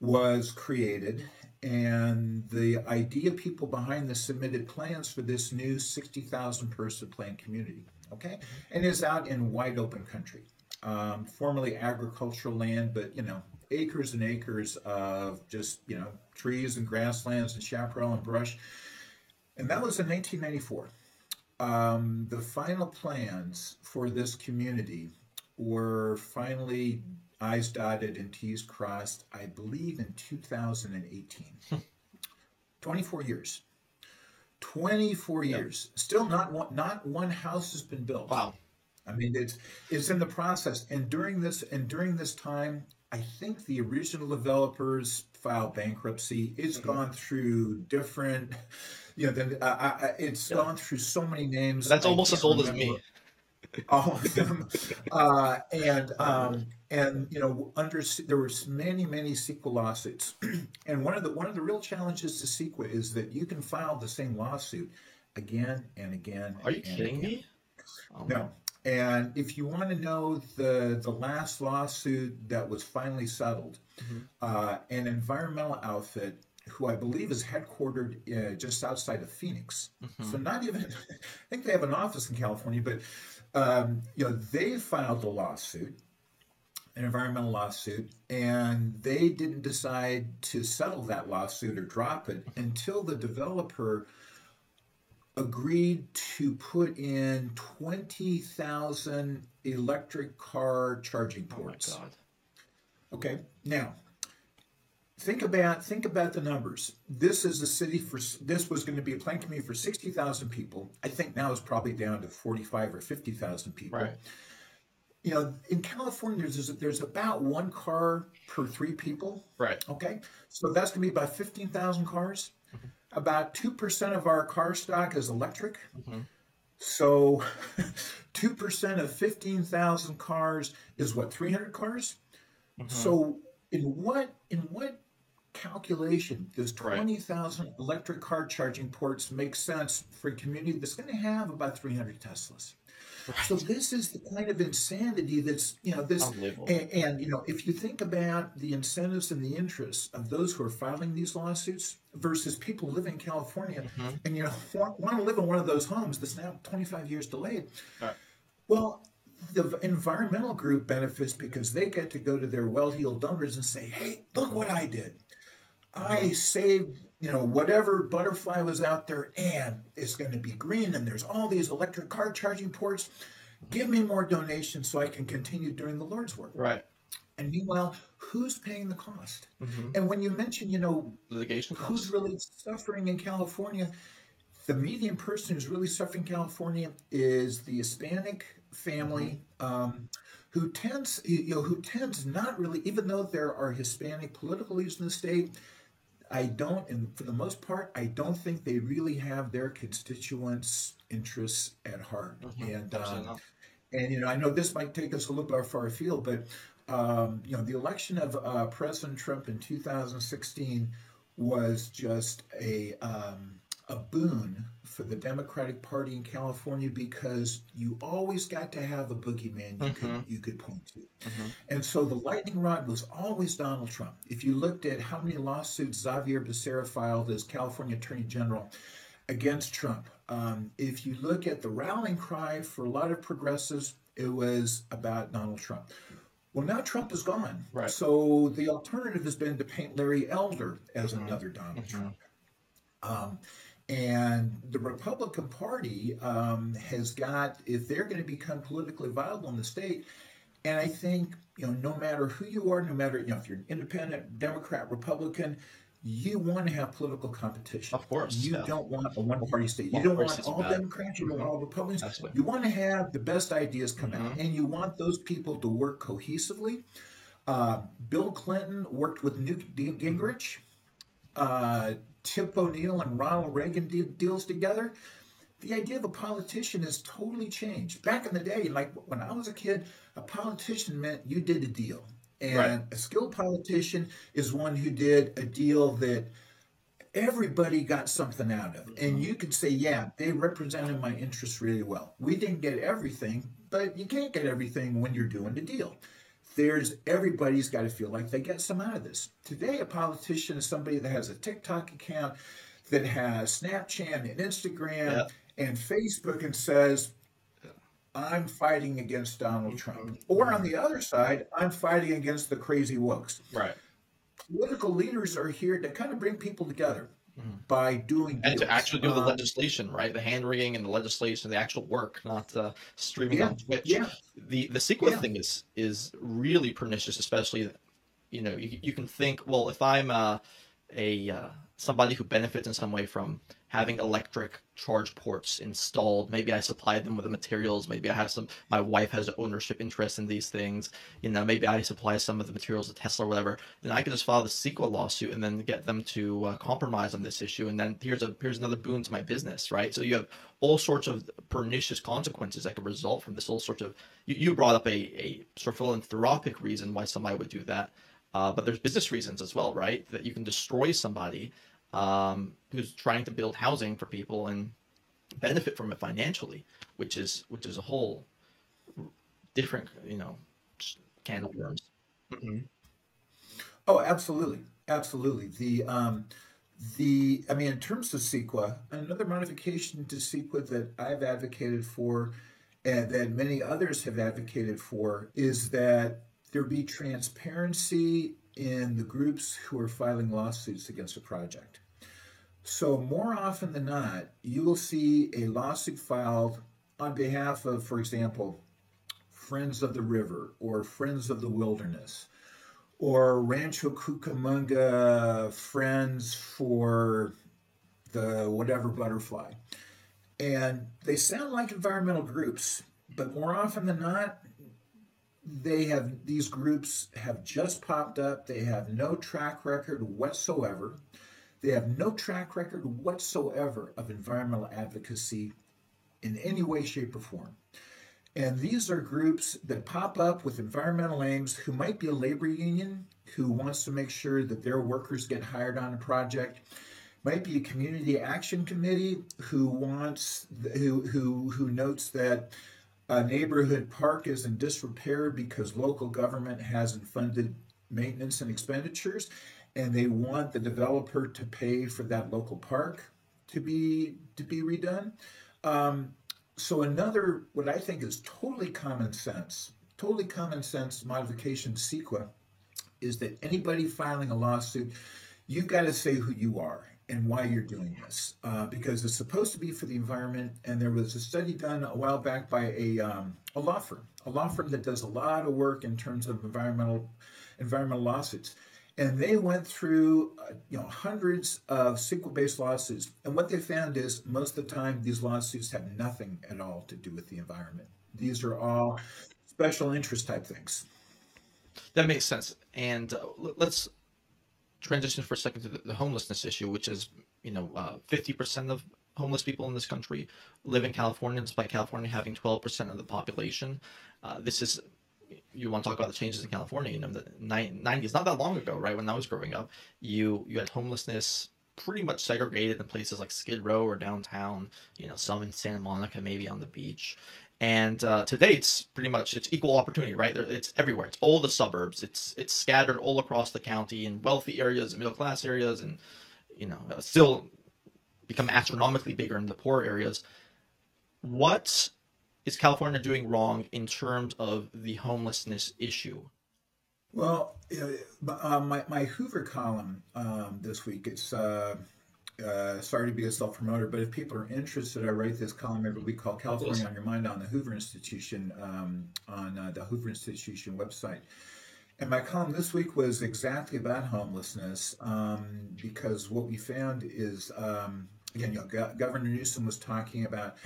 was created, and the idea people behind the submitted plans for this new 60,000 person planned community. Okay, and is out in wide open country, um, formerly agricultural land, but you know acres and acres of just you know trees and grasslands and chaparral and brush. And that was in 1994. Um, the final plans for this community were finally I's dotted and T's crossed, I believe, in 2018. 24 years. 24 years. Still not one, not one house has been built. Wow. I mean, it's it's in the process, and during this and during this time, I think the original developers filed bankruptcy. It's Mm-hmm. gone through different, you know, then uh, it's Yeah. gone through so many names. That's I almost as old as me. all of them, uh, and um, and you know, under there were many many CEQA lawsuits, and one of the one of the real challenges to CEQA is that you can file the same lawsuit again and again. Are you kidding again. me? Oh, No. And if you want to know the the last lawsuit that was finally settled, Mhm. uh, an environmental outfit who I believe is headquartered uh, just outside of Phoenix, Mhm. so not even I think they have an office in California, but um, you know they filed a lawsuit, an environmental lawsuit, and they didn't decide to settle that lawsuit or drop it until the developer agreed to put in 20,000 electric car charging Oh ports. god. Okay, now think about think about the numbers. This is a city for this was going to be a planned community for 60,000 people. I think now it's probably down to 45 or 50,000 people. Right. You know, in California there's there's about one car per 3 people. Right. Okay, so that's going to be about 15,000 cars. Mm-hmm. About 2% of our car stock is electric. Mhm. So 2% of 15,000 cars is what, 300 cars? Mhm. So in what in what calculation does Right. 20,000 electric car charging ports make sense for a community that's going to have about 300 Teslas? So this is the kind of insanity that's, you know, this and, and you know, if you think about the incentives and the interests of those who are filing these lawsuits versus people living in California Mhm. and you know want, want to live in one of those homes that's now 25 years delayed. Right. Well, the environmental group benefits because they get to go to their well-heeled donors and say, "Hey, look what I did. I saved, you know, whatever butterfly was out there, and it's going to be green, and there's all these electric car charging ports. Give me more donations so I can continue doing the Lord's work." Right. And meanwhile, who's paying the cost? Mhm. And when you mention, you know, Litigation who's really suffering in California? The median person who's really suffering in California is the Hispanic family um, who tends, you know, who tends not really, even though there are Hispanic political leaders in the state. I don't, and for the most part, I don't think they really have their constituents' interests at heart. Mhm. And um, and you know, I know this might take us a little bit far afield, but um, you know, the election of uh, President Trump in 2016 was just a um, a boon for the Democratic Party in California because you always got to have a boogeyman you could Mhm. you could point to, Mhm. and so the lightning rod was always Donald Trump. If you looked at how many lawsuits Xavier Becerra filed as California Attorney General against Trump. Um, if you look at the rallying cry for a lot of progressives, it was about Donald Trump. Well, now Trump is gone. Right. So the alternative has been to paint Larry Elder as Mhm. another Donald Mhm. Trump. Um, and the Republican Party um, has got, if they're going to become politically viable in the state, and I think, you know, no matter who you are, no matter, you know, if you're an independent, Democrat, Republican, you want to have political competition. Of course, You yeah. don't want a one party state. You don't want all bad. Democrats, you don't want all Republicans. Absolutely. You want to have the best ideas come out, Mhm. and you want those people to work cohesively. Uh, Bill Clinton worked with Newt Gingrich. Uh, Tip O'Neill and Ronald Reagan did deals together. The idea of a politician has totally changed. Back in the day, like when I was a kid, a politician meant you did a deal. And Right. a skilled politician is one who did a deal that everybody got something out of. And mm-hmm. you could say, yeah, they represented my interests really well. We didn't get everything, but you can't get everything when you're doing the deal. There's everybody's got to feel like they get some out of this. Today, a politician is somebody that has a TikTok account, that has Snapchat and Instagram and Facebook, and says, I'm fighting against Donald Trump. Or on the other side, I'm fighting against the crazy wokes. Right. Political leaders are here to kind of bring people together by doing And to actually do the Um, legislation, right? The hand wringing and the legislation, the actual work, not uh, streaming Yeah, on Twitch. yeah. The the CEQA Yeah. thing is is really pernicious, especially you know you, you can think well if I'm uh, a uh, somebody who benefits in some way from having electric charge ports installed, maybe I supply them with the materials, maybe I have some my wife has ownership interest in these things, you know, maybe I supply some of the materials to Tesla or whatever, then I can just file the CEQA lawsuit and then get them to uh, compromise on this issue, and then here's a here's another boon to my business, right? So you have all sorts of pernicious consequences that could result from this. All sorts of you, you brought up a a sort of philanthropic reason why somebody would do that, uh, but there's business reasons as well, right? That you can destroy somebody um, who's trying to build housing for people and benefit from it financially, which is which is a whole different, you know, can of worms. Oh, absolutely, absolutely. The um, the I mean, in terms of CEQA, another modification to CEQA that I've advocated for, and that many others have advocated for, is that there be transparency in the groups who are filing lawsuits against a project. So more often than not, you will see a lawsuit filed on behalf of, for example, Friends of the River or Friends of the Wilderness or Rancho Cucamonga Friends for the whatever butterfly. And they sound like environmental groups, but more often than not, they have these groups have just popped up. They have no track record whatsoever. They have no track record whatsoever of environmental advocacy in any way, shape, or form. And these are groups that pop up with environmental aims who might be a labor union who wants to make sure that their workers get hired on a project. Might be a community action committee who wants who who who notes that a neighborhood park is in disrepair because local government hasn't funded maintenance and expenditures and they want the developer to pay for that local park to be to be redone. Um, so another, what I think is totally common sense, totally common sense modification CEQA is that anybody filing a lawsuit, you've got to say who you are and why you're doing this, uh, because it's supposed to be for the environment. And there was a study done a while back by a um, a law firm, a law firm that does a lot of work in terms of environmental environmental lawsuits. And they went through, uh, you know, hundreds of CEQA-based lawsuits, and what they found is most of the time these lawsuits have nothing at all to do with the environment. These are all special interest type things. That makes sense. And uh, let's transition for a second to the, homelessness issue, which is, you know, uh, 50% of homeless people in this country live in California, despite California having 12% of the population. Uh, this is, you want to talk about the changes in California, you know, the 90s, not that long ago, right? When I was growing up, you, you had homelessness pretty much segregated in places like Skid Row or downtown, you know, some in Santa Monica, maybe on the beach. And uh, today it's pretty much it's equal opportunity, right? It's everywhere. It's all the suburbs. It's it's scattered all across the county in wealthy areas middle class areas, and you know still become astronomically bigger in the poor areas. What is California doing wrong in terms of the homelessness issue? Well, uh, my, my Hoover column um, this week, it's uh, uh, sorry to be a self promoter, but if people are interested, I write this column every week called California on Your Mind on the Hoover Institution, um, on uh, the Hoover Institution website. And my column this week was exactly about homelessness um, because what we found is, um, again, you know, Go- Governor Newsom was talking about,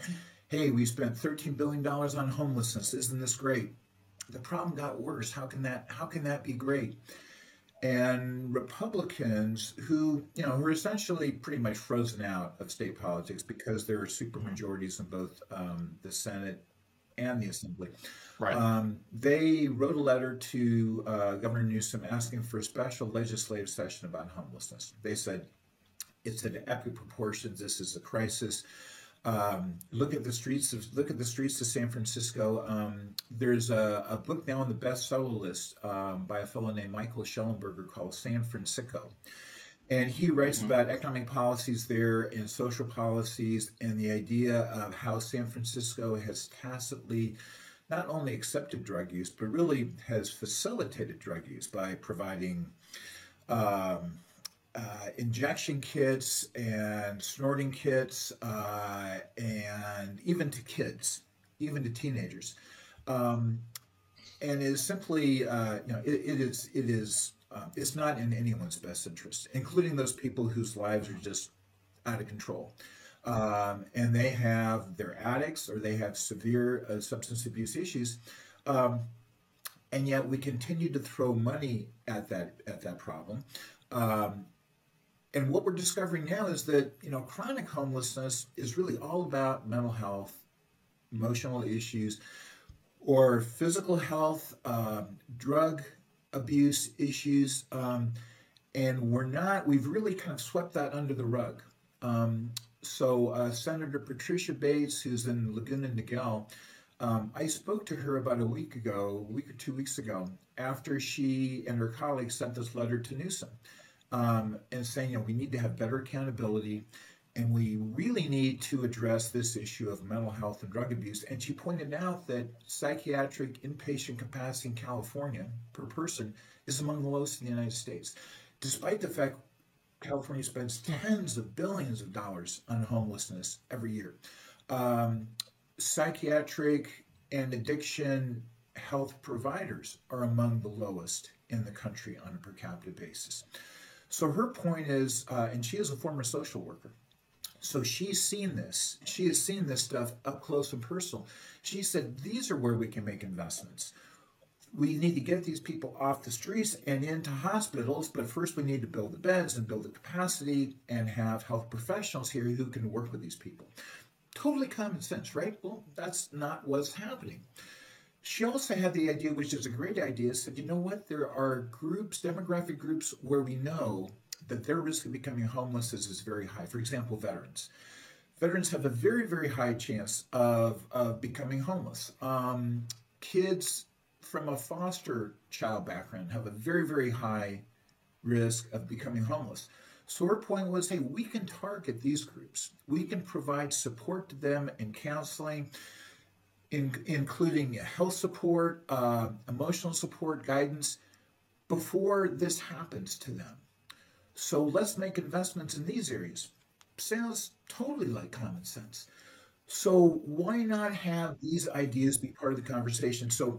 hey, we spent $13 billion on homelessness. Isn't this great? the problem got worse. How can that how can that be great? And Republicans who, you know, who are essentially pretty much frozen out of state politics because there are super majorities in both um, the Senate and the Assembly. Right. Um, they wrote a letter to uh, Governor Newsom asking for a special legislative session about homelessness. They said it's at epic proportions. This is a crisis. Um, look at the streets of look at the streets of San Francisco. Um, there's a, a, book now on the bestseller list um, by a fellow named Michael Shellenberger called San Fransicko, and he writes mm-hmm. about economic policies there and social policies and the idea of how San Francisco has tacitly not only accepted drug use but really has facilitated drug use by providing. Um, uh, injection kits and snorting kits, uh, and even to kids, even to teenagers, um, and is simply, uh, you know, it, it is, it is, uh, it's not in anyone's best interest, including those people whose lives are just out of control. Um, and they have they're addicts or they have severe uh, substance abuse issues, um, and yet we continue to throw money at that at that problem. Um, and what we're discovering now is that you know chronic homelessness is really all about mental health emotional issues or physical health um, drug abuse issues um, and we're not we've really kind of swept that under the rug. Um, so uh, senator patricia bates who's in laguna niguel um, i spoke to her about a week ago a week or two weeks ago after she and her colleagues sent this letter to newsom um, and saying, you know, we need to have better accountability and we really need to address this issue of mental health and drug abuse. And she pointed out that psychiatric inpatient capacity in California per person is among the lowest in the United States, despite the fact California spends tens of billions of dollars on homelessness every year. Um, psychiatric and addiction health providers are among the lowest in the country on a per capita basis. So her point is, uh, and she is a former social worker. So she's seen this. She has seen this stuff up close and personal. She said, These are where we can make investments. We need to get these people off the streets and into hospitals, but first we need to build the beds and build the capacity and have health professionals here who can work with these people. Totally common sense, right? Well, that's not what's happening. She also had the idea, which is a great idea, said, you know what, there are groups, demographic groups, where we know that their risk of becoming homeless is, is very high. For example, veterans. Veterans have a very, very high chance of, of becoming homeless. Um, kids from a foster child background have a very, very high risk of becoming homeless. So her point was, hey, we can target these groups. We can provide support to them in counseling in, including health support, uh, emotional support, guidance, before this happens to them. So let's make investments in these areas. Sounds totally like common sense. So why not have these ideas be part of the conversation? So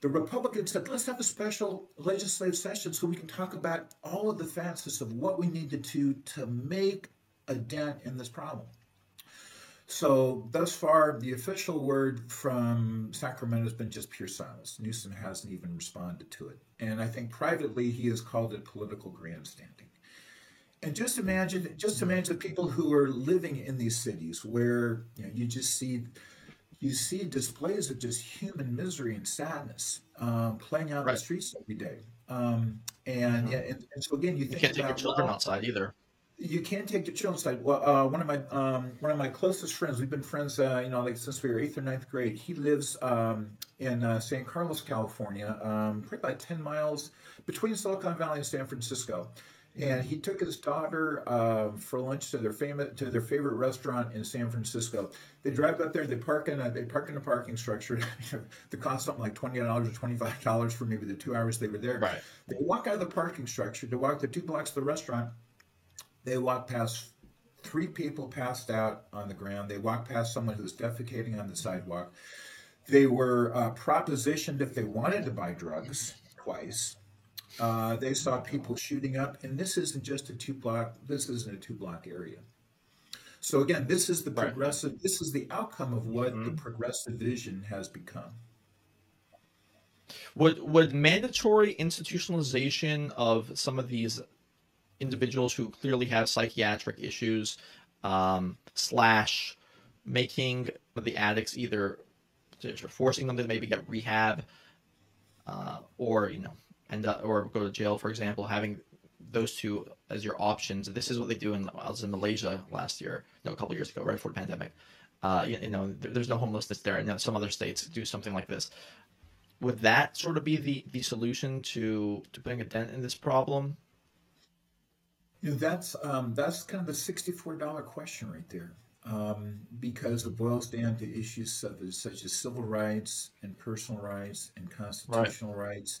the Republicans said, let's have a special legislative session so we can talk about all of the facets of what we need to do to make a dent in this problem. So thus far, the official word from Sacramento has been just pure silence. Newsom hasn't even responded to it. And I think privately he has called it political grandstanding. And just imagine, just imagine the people who are living in these cities where you, know, you just see you see displays of just human misery and sadness um, playing out right. in the streets every day. Um, and, yeah, and, and, so again, you, you can't take your children outside either you can't take the children side. Well, uh, one of my um, one of my closest friends, we've been friends, uh, you know, like since we were eighth or ninth grade. He lives um, in uh, San Carlos, California, um, probably about ten miles between Silicon Valley and San Francisco. And he took his daughter uh, for lunch to their famous to their favorite restaurant in San Francisco. They drive up there. They park in a they park in a parking structure. the cost something like twenty dollars or twenty five dollars for maybe the two hours they were there. Right. They walk out of the parking structure to walk the two blocks to the restaurant they walked past three people passed out on the ground. They walked past someone who was defecating on the sidewalk. They were uh, propositioned if they wanted to buy drugs twice. Uh, they saw people shooting up, and this isn't just a two block. This isn't a two block area. So again, this is the progressive. Right. This is the outcome of what mm-hmm. the progressive vision has become. Would would mandatory institutionalization of some of these individuals who clearly have psychiatric issues, um, slash making the addicts either forcing them to maybe get rehab, uh, or you know, end up or go to jail, for example, having those two as your options. This is what they do in I was in Malaysia last year, no, a couple years ago, right before the pandemic. uh, you, you know, there, there's no homelessness there, and you know, some other states do something like this. Would that sort of be the the solution to to putting a dent in this problem? You know, that's um, that's kind of the sixty-four dollar question right there, um, because it boils down to issues such as, such as civil rights and personal rights and constitutional rights.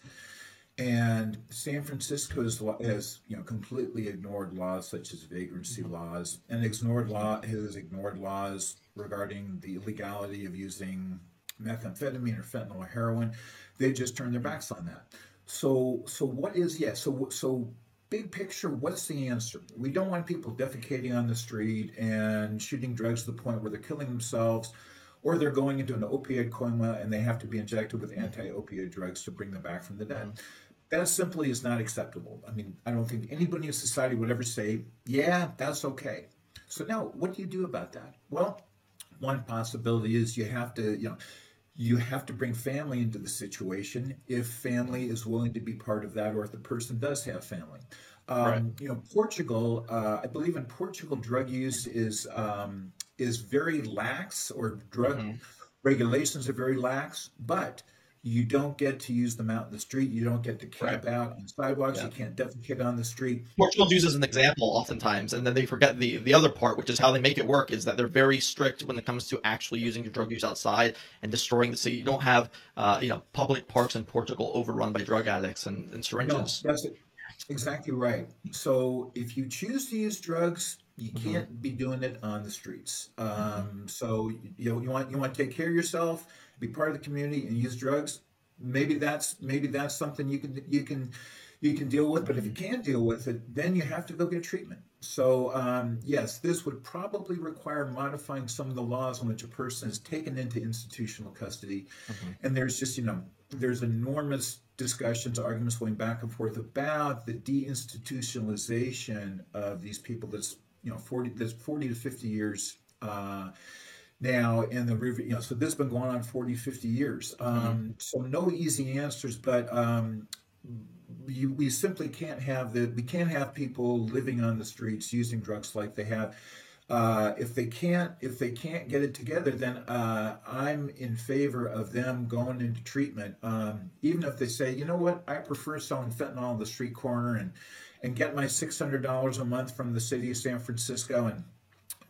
And San Francisco has, has, you know, completely ignored laws such as vagrancy laws, and ignored law has ignored laws regarding the illegality of using methamphetamine or fentanyl or heroin. They just turned their backs on that. So, so what is yeah? So, so big picture, what's the answer? We don't want people defecating on the street and shooting drugs to the point where they're killing themselves or they're going into an opioid coma and they have to be injected with anti-opioid drugs to bring them back from the dead. Mm-hmm. That simply is not acceptable. I mean, I don't think anybody in society would ever say, yeah, that's okay. So now what do you do about that? Well, one possibility is you have to, you know, you have to bring family into the situation if family is willing to be part of that or if the person does have family. Um, right. You know, Portugal, uh, I believe in Portugal, drug use is um, is very lax, or drug mm-hmm. regulations are very lax, but you don't get to use them out in the street. You don't get to camp right. out on sidewalks. Yeah. You can't defecate on the street. Portugal uses an example oftentimes, and then they forget the the other part, which is how they make it work. Is that they're very strict when it comes to actually using your drug use outside and destroying the city. You don't have uh, you know public parks in Portugal overrun by drug addicts and, and syringes. No, that's it. exactly right. So if you choose to use drugs, you mm-hmm. can't mm-hmm. be doing it on the streets. Um, so you know you want you want to take care of yourself be part of the community and use drugs, maybe that's maybe that's something you can you can you can deal with. But if you can't deal with it, then you have to go get treatment. So um, yes, this would probably require modifying some of the laws in which a person is taken into institutional custody. Mm-hmm. And there's just you know there's enormous discussions, arguments going back and forth about the deinstitutionalization of these people. That's you know 40 that's 40 to 50 years. Uh, now in the river you know so this has been going on 40 50 years mm-hmm. um, mm-hmm. so no easy answers but um, you, we simply can't have the we can't have people living on the streets using drugs like they have uh, if they can't if they can't get it together then uh, i'm in favor of them going into treatment um, even if they say you know what i prefer selling fentanyl on the street corner and and get my $600 a month from the city of san francisco and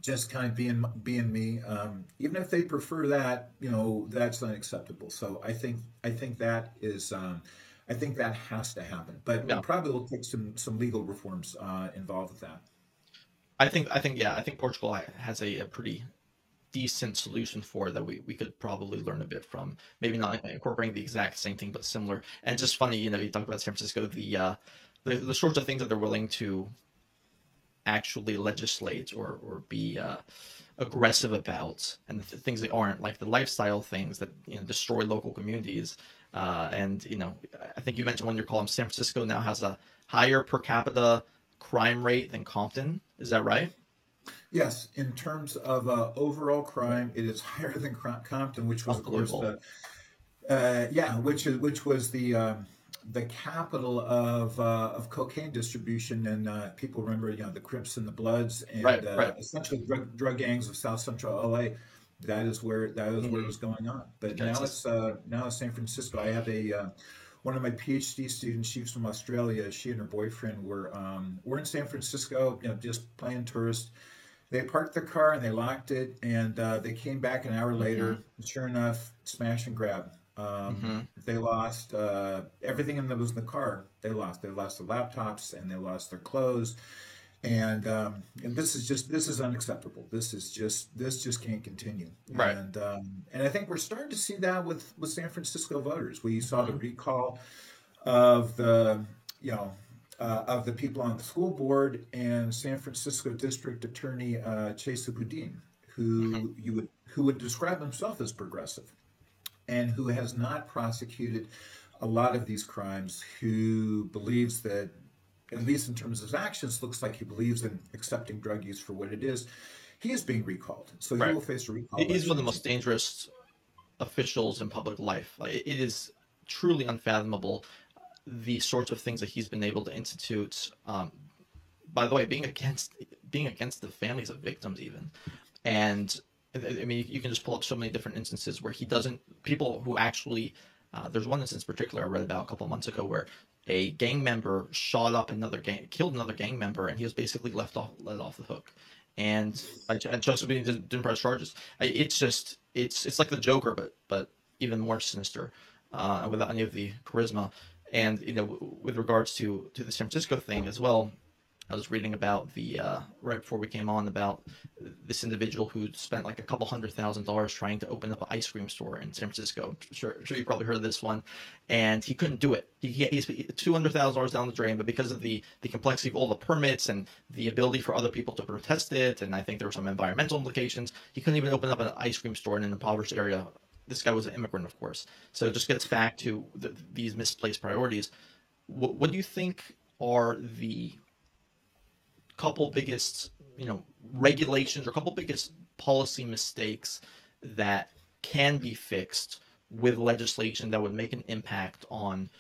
just kind of being being me. Um, even if they prefer that, you know, that's unacceptable. So I think I think that is um, I think that has to happen. But yeah. probably will take some some legal reforms uh, involved with that. I think I think yeah I think Portugal has a, a pretty decent solution for that we, we could probably learn a bit from maybe not incorporating the exact same thing but similar and just funny you know you talk about San Francisco the uh the, the sorts of things that they're willing to actually legislate or, or be uh, aggressive about, and the things that aren't, like the lifestyle things that you know destroy local communities. Uh, and you know, I think you mentioned one of your columns, San Francisco now has a higher per capita crime rate than Compton. Is that right? Yes, in terms of uh, overall crime, it is higher than Compton, which was of course the uh, yeah, which is which was the um, the capital of uh, of cocaine distribution, and uh, people remember you know the Crips and the Bloods, and right, uh, right. essentially drug, drug gangs of South Central LA. That is where that is mm-hmm. where it was going on. But now it's uh, now it's San Francisco. I have a uh, one of my PhD students. She's from Australia. She and her boyfriend were um, were in San Francisco, you know, just playing tourist. They parked their car and they locked it, and uh, they came back an hour later. Mm-hmm. Sure enough, smash and grab um, mm-hmm. They lost uh, everything that was in the car. They lost. They lost their laptops and they lost their clothes. And um, and this is just this is unacceptable. This is just this just can't continue. Right. And um, and I think we're starting to see that with with San Francisco voters. We saw mm-hmm. the recall of the you know uh, of the people on the school board and San Francisco District Attorney uh, Chesa Boudin, who mm-hmm. you would who would describe himself as progressive and who has not prosecuted a lot of these crimes, who believes that, at least in terms of his actions, looks like he believes in accepting drug use for what it is. He is being recalled, so right. he will face a recall. He's one of the most dangerous officials in public life. It is truly unfathomable the sorts of things that he's been able to institute. Um, by the way, being against being against the families of victims, even, and I mean, you can just pull up so many different instances where he doesn't. People who actually, uh, there's one instance in particular I read about a couple months ago where a gang member shot up another gang, killed another gang member, and he was basically left off, let off the hook. And and Chesapeake didn't, didn't press charges. It's just it's it's like the Joker, but but even more sinister, uh, without any of the charisma. And you know, with regards to to the San Francisco thing as well, I was reading about the uh, right before we came on about this individual who spent like a couple hundred thousand dollars trying to open up an ice cream store in San Francisco. Sure, sure you probably heard of this one, and he couldn't do it. He he's two hundred thousand dollars down the drain, but because of the the complexity of all the permits and the ability for other people to protest it, and I think there were some environmental implications, he couldn't even open up an ice cream store in an impoverished area. This guy was an immigrant, of course. So it just gets back to the, these misplaced priorities. What, what do you think are the couple biggest you know regulations or couple biggest policy mistakes that can be fixed with legislation that would make an impact on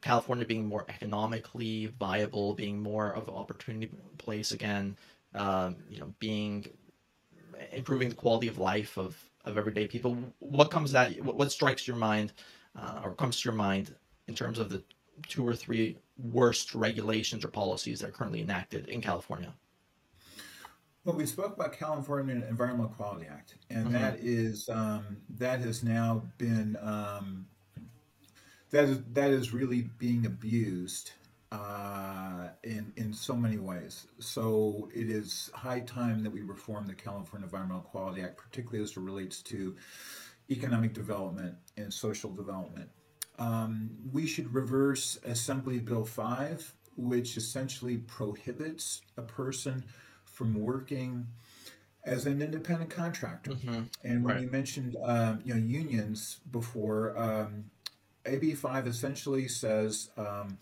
California being more economically viable, being more of an opportunity place again, um, you know, being improving the quality of life of, of everyday people. What comes that what, what strikes your mind uh, or comes to your mind in terms of the two or three worst regulations or policies that are currently enacted in California? Well, we spoke about California Environmental Quality Act, and mm-hmm. that is um, that has now been um, that is that is really being abused uh, in in so many ways. So it is high time that we reform the California Environmental Quality Act, particularly as it relates to economic development and social development. Um, we should reverse Assembly Bill 5, which essentially prohibits a person from working as an independent contractor. Mm-hmm. And when right. you mentioned um, you know unions before, um, AB 5 essentially says um,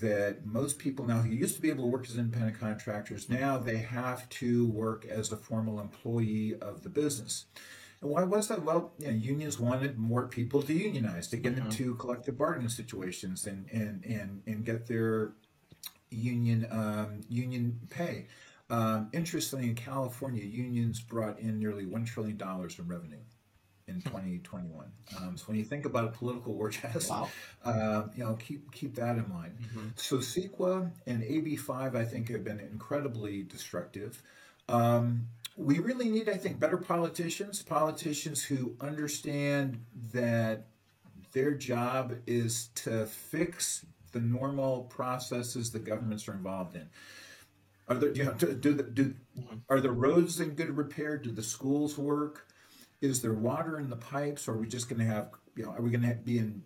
that most people now who used to be able to work as independent contractors now they have to work as a formal employee of the business. And why was that? Well, you know, unions wanted more people to unionize to get mm-hmm. into collective bargaining situations and and and and get their union um, union pay. Um, interestingly, in California, unions brought in nearly one trillion dollars in revenue in 2021. Hmm. Um, so when you think about a political war chest, wow. uh, you know, keep keep that in mind. Mm-hmm. So CEQA and AB5, I think, have been incredibly destructive. Um, we really need, I think, better politicians, politicians who understand that their job is to fix the normal processes the governments are involved in. Are there, you know, do, do, do, are the roads in good repair? Do the schools work? Is there water in the pipes? Or are we just going to have, you know, are we going to be in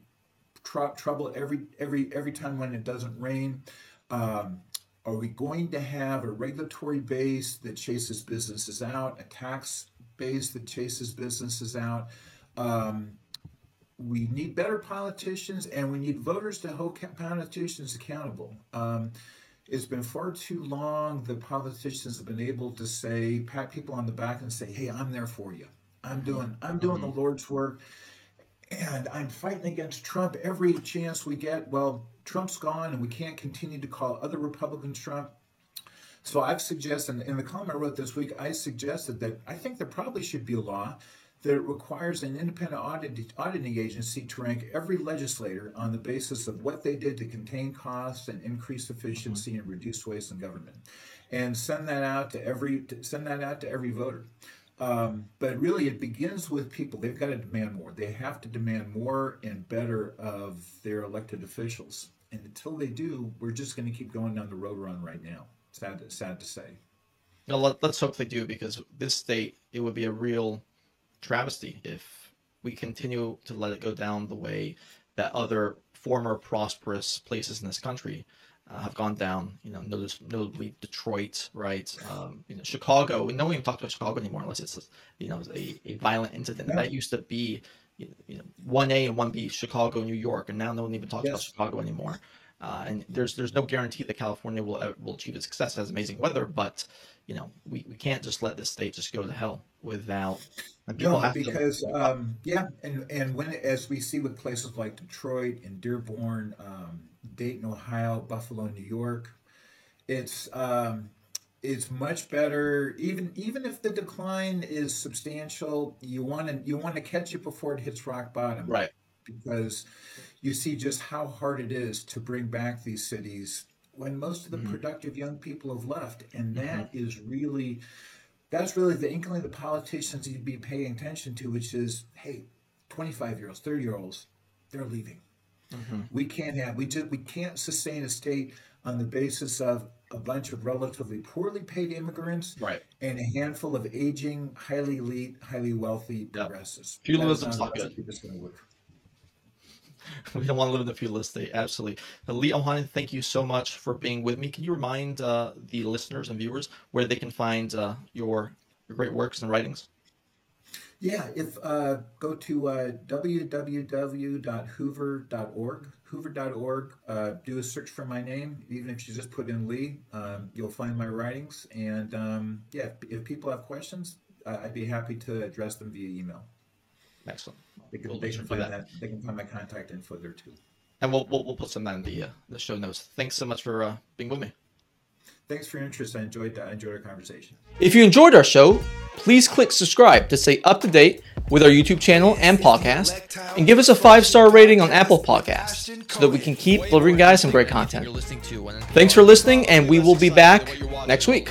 tr- trouble every every every time when it doesn't rain? Um, are we going to have a regulatory base that chases businesses out, a tax base that chases businesses out? Um, we need better politicians and we need voters to hold politicians accountable. Um, it's been far too long that politicians have been able to say, pat people on the back and say, hey, I'm there for you. I'm doing, I'm doing mm-hmm. the Lord's work and I'm fighting against Trump every chance we get. Well, Trump's gone, and we can't continue to call other Republicans Trump. So I've suggested, in the column I wrote this week, I suggested that I think there probably should be a law that requires an independent audit, auditing agency to rank every legislator on the basis of what they did to contain costs and increase efficiency and reduce waste in government, and send that out to every send that out to every voter. Um, but really, it begins with people. They've got to demand more. They have to demand more and better of their elected officials. And until they do, we're just going to keep going down the road on right now. Sad, sad to say. Well, let, us hope they do because this state, it would be a real travesty if we continue to let it go down the way that other former prosperous places in this country uh, have gone down. You know, notably Detroit, right? Um, you know, Chicago. And no one even talks about Chicago anymore unless it's you know a, a violent incident. Yeah. That used to be you know one A and one B, Chicago, New York, and now no one even talks yes. about Chicago anymore. Uh, and there's there's no guarantee that California will uh, will achieve its success. It has amazing weather, but you know we, we can't just let this state just go to hell without. no, because to, um, yeah, and and when as we see with places like Detroit and Dearborn, um, Dayton, Ohio, Buffalo, New York. It's um, it's much better. Even even if the decline is substantial you want to you want to catch it before it hits rock bottom. Right. because you see just how hard it is to bring back these cities when most of the productive young people have left. And that is really that's really the inkling the politicians need to be paying attention to which is hey 25 year olds 30 year olds they're leaving we can't have we just we can't sustain a state on the basis of a bunch of relatively poorly paid immigrants Right. and a handful of aging highly elite highly wealthy progressives Feudalism's That's not good. work. We don't want to live in the feudalist state. Absolutely. Uh, Lee Ohanian, thank you so much for being with me. Can you remind uh, the listeners and viewers where they can find uh, your your great works and writings? Yeah, if uh, go to uh, www.hoover.org, hoover.org, uh, do a search for my name. Even if you just put in Lee, um, you'll find my writings. And um, yeah, if, if people have questions, uh, I'd be happy to address them via email. Excellent. They can, We'll they can find that. that. They can find my contact info there too. And we'll, we'll, we'll put some that in the, uh, the show notes. Thanks so much for uh, being with me. Thanks for your interest. I enjoyed that. I enjoyed our conversation. If you enjoyed our show, please click subscribe to stay up to date with our YouTube channel and podcast, and give us a five star rating on Apple Podcasts so that we can keep delivering guys some great content. Thanks for listening, and we will be back next week.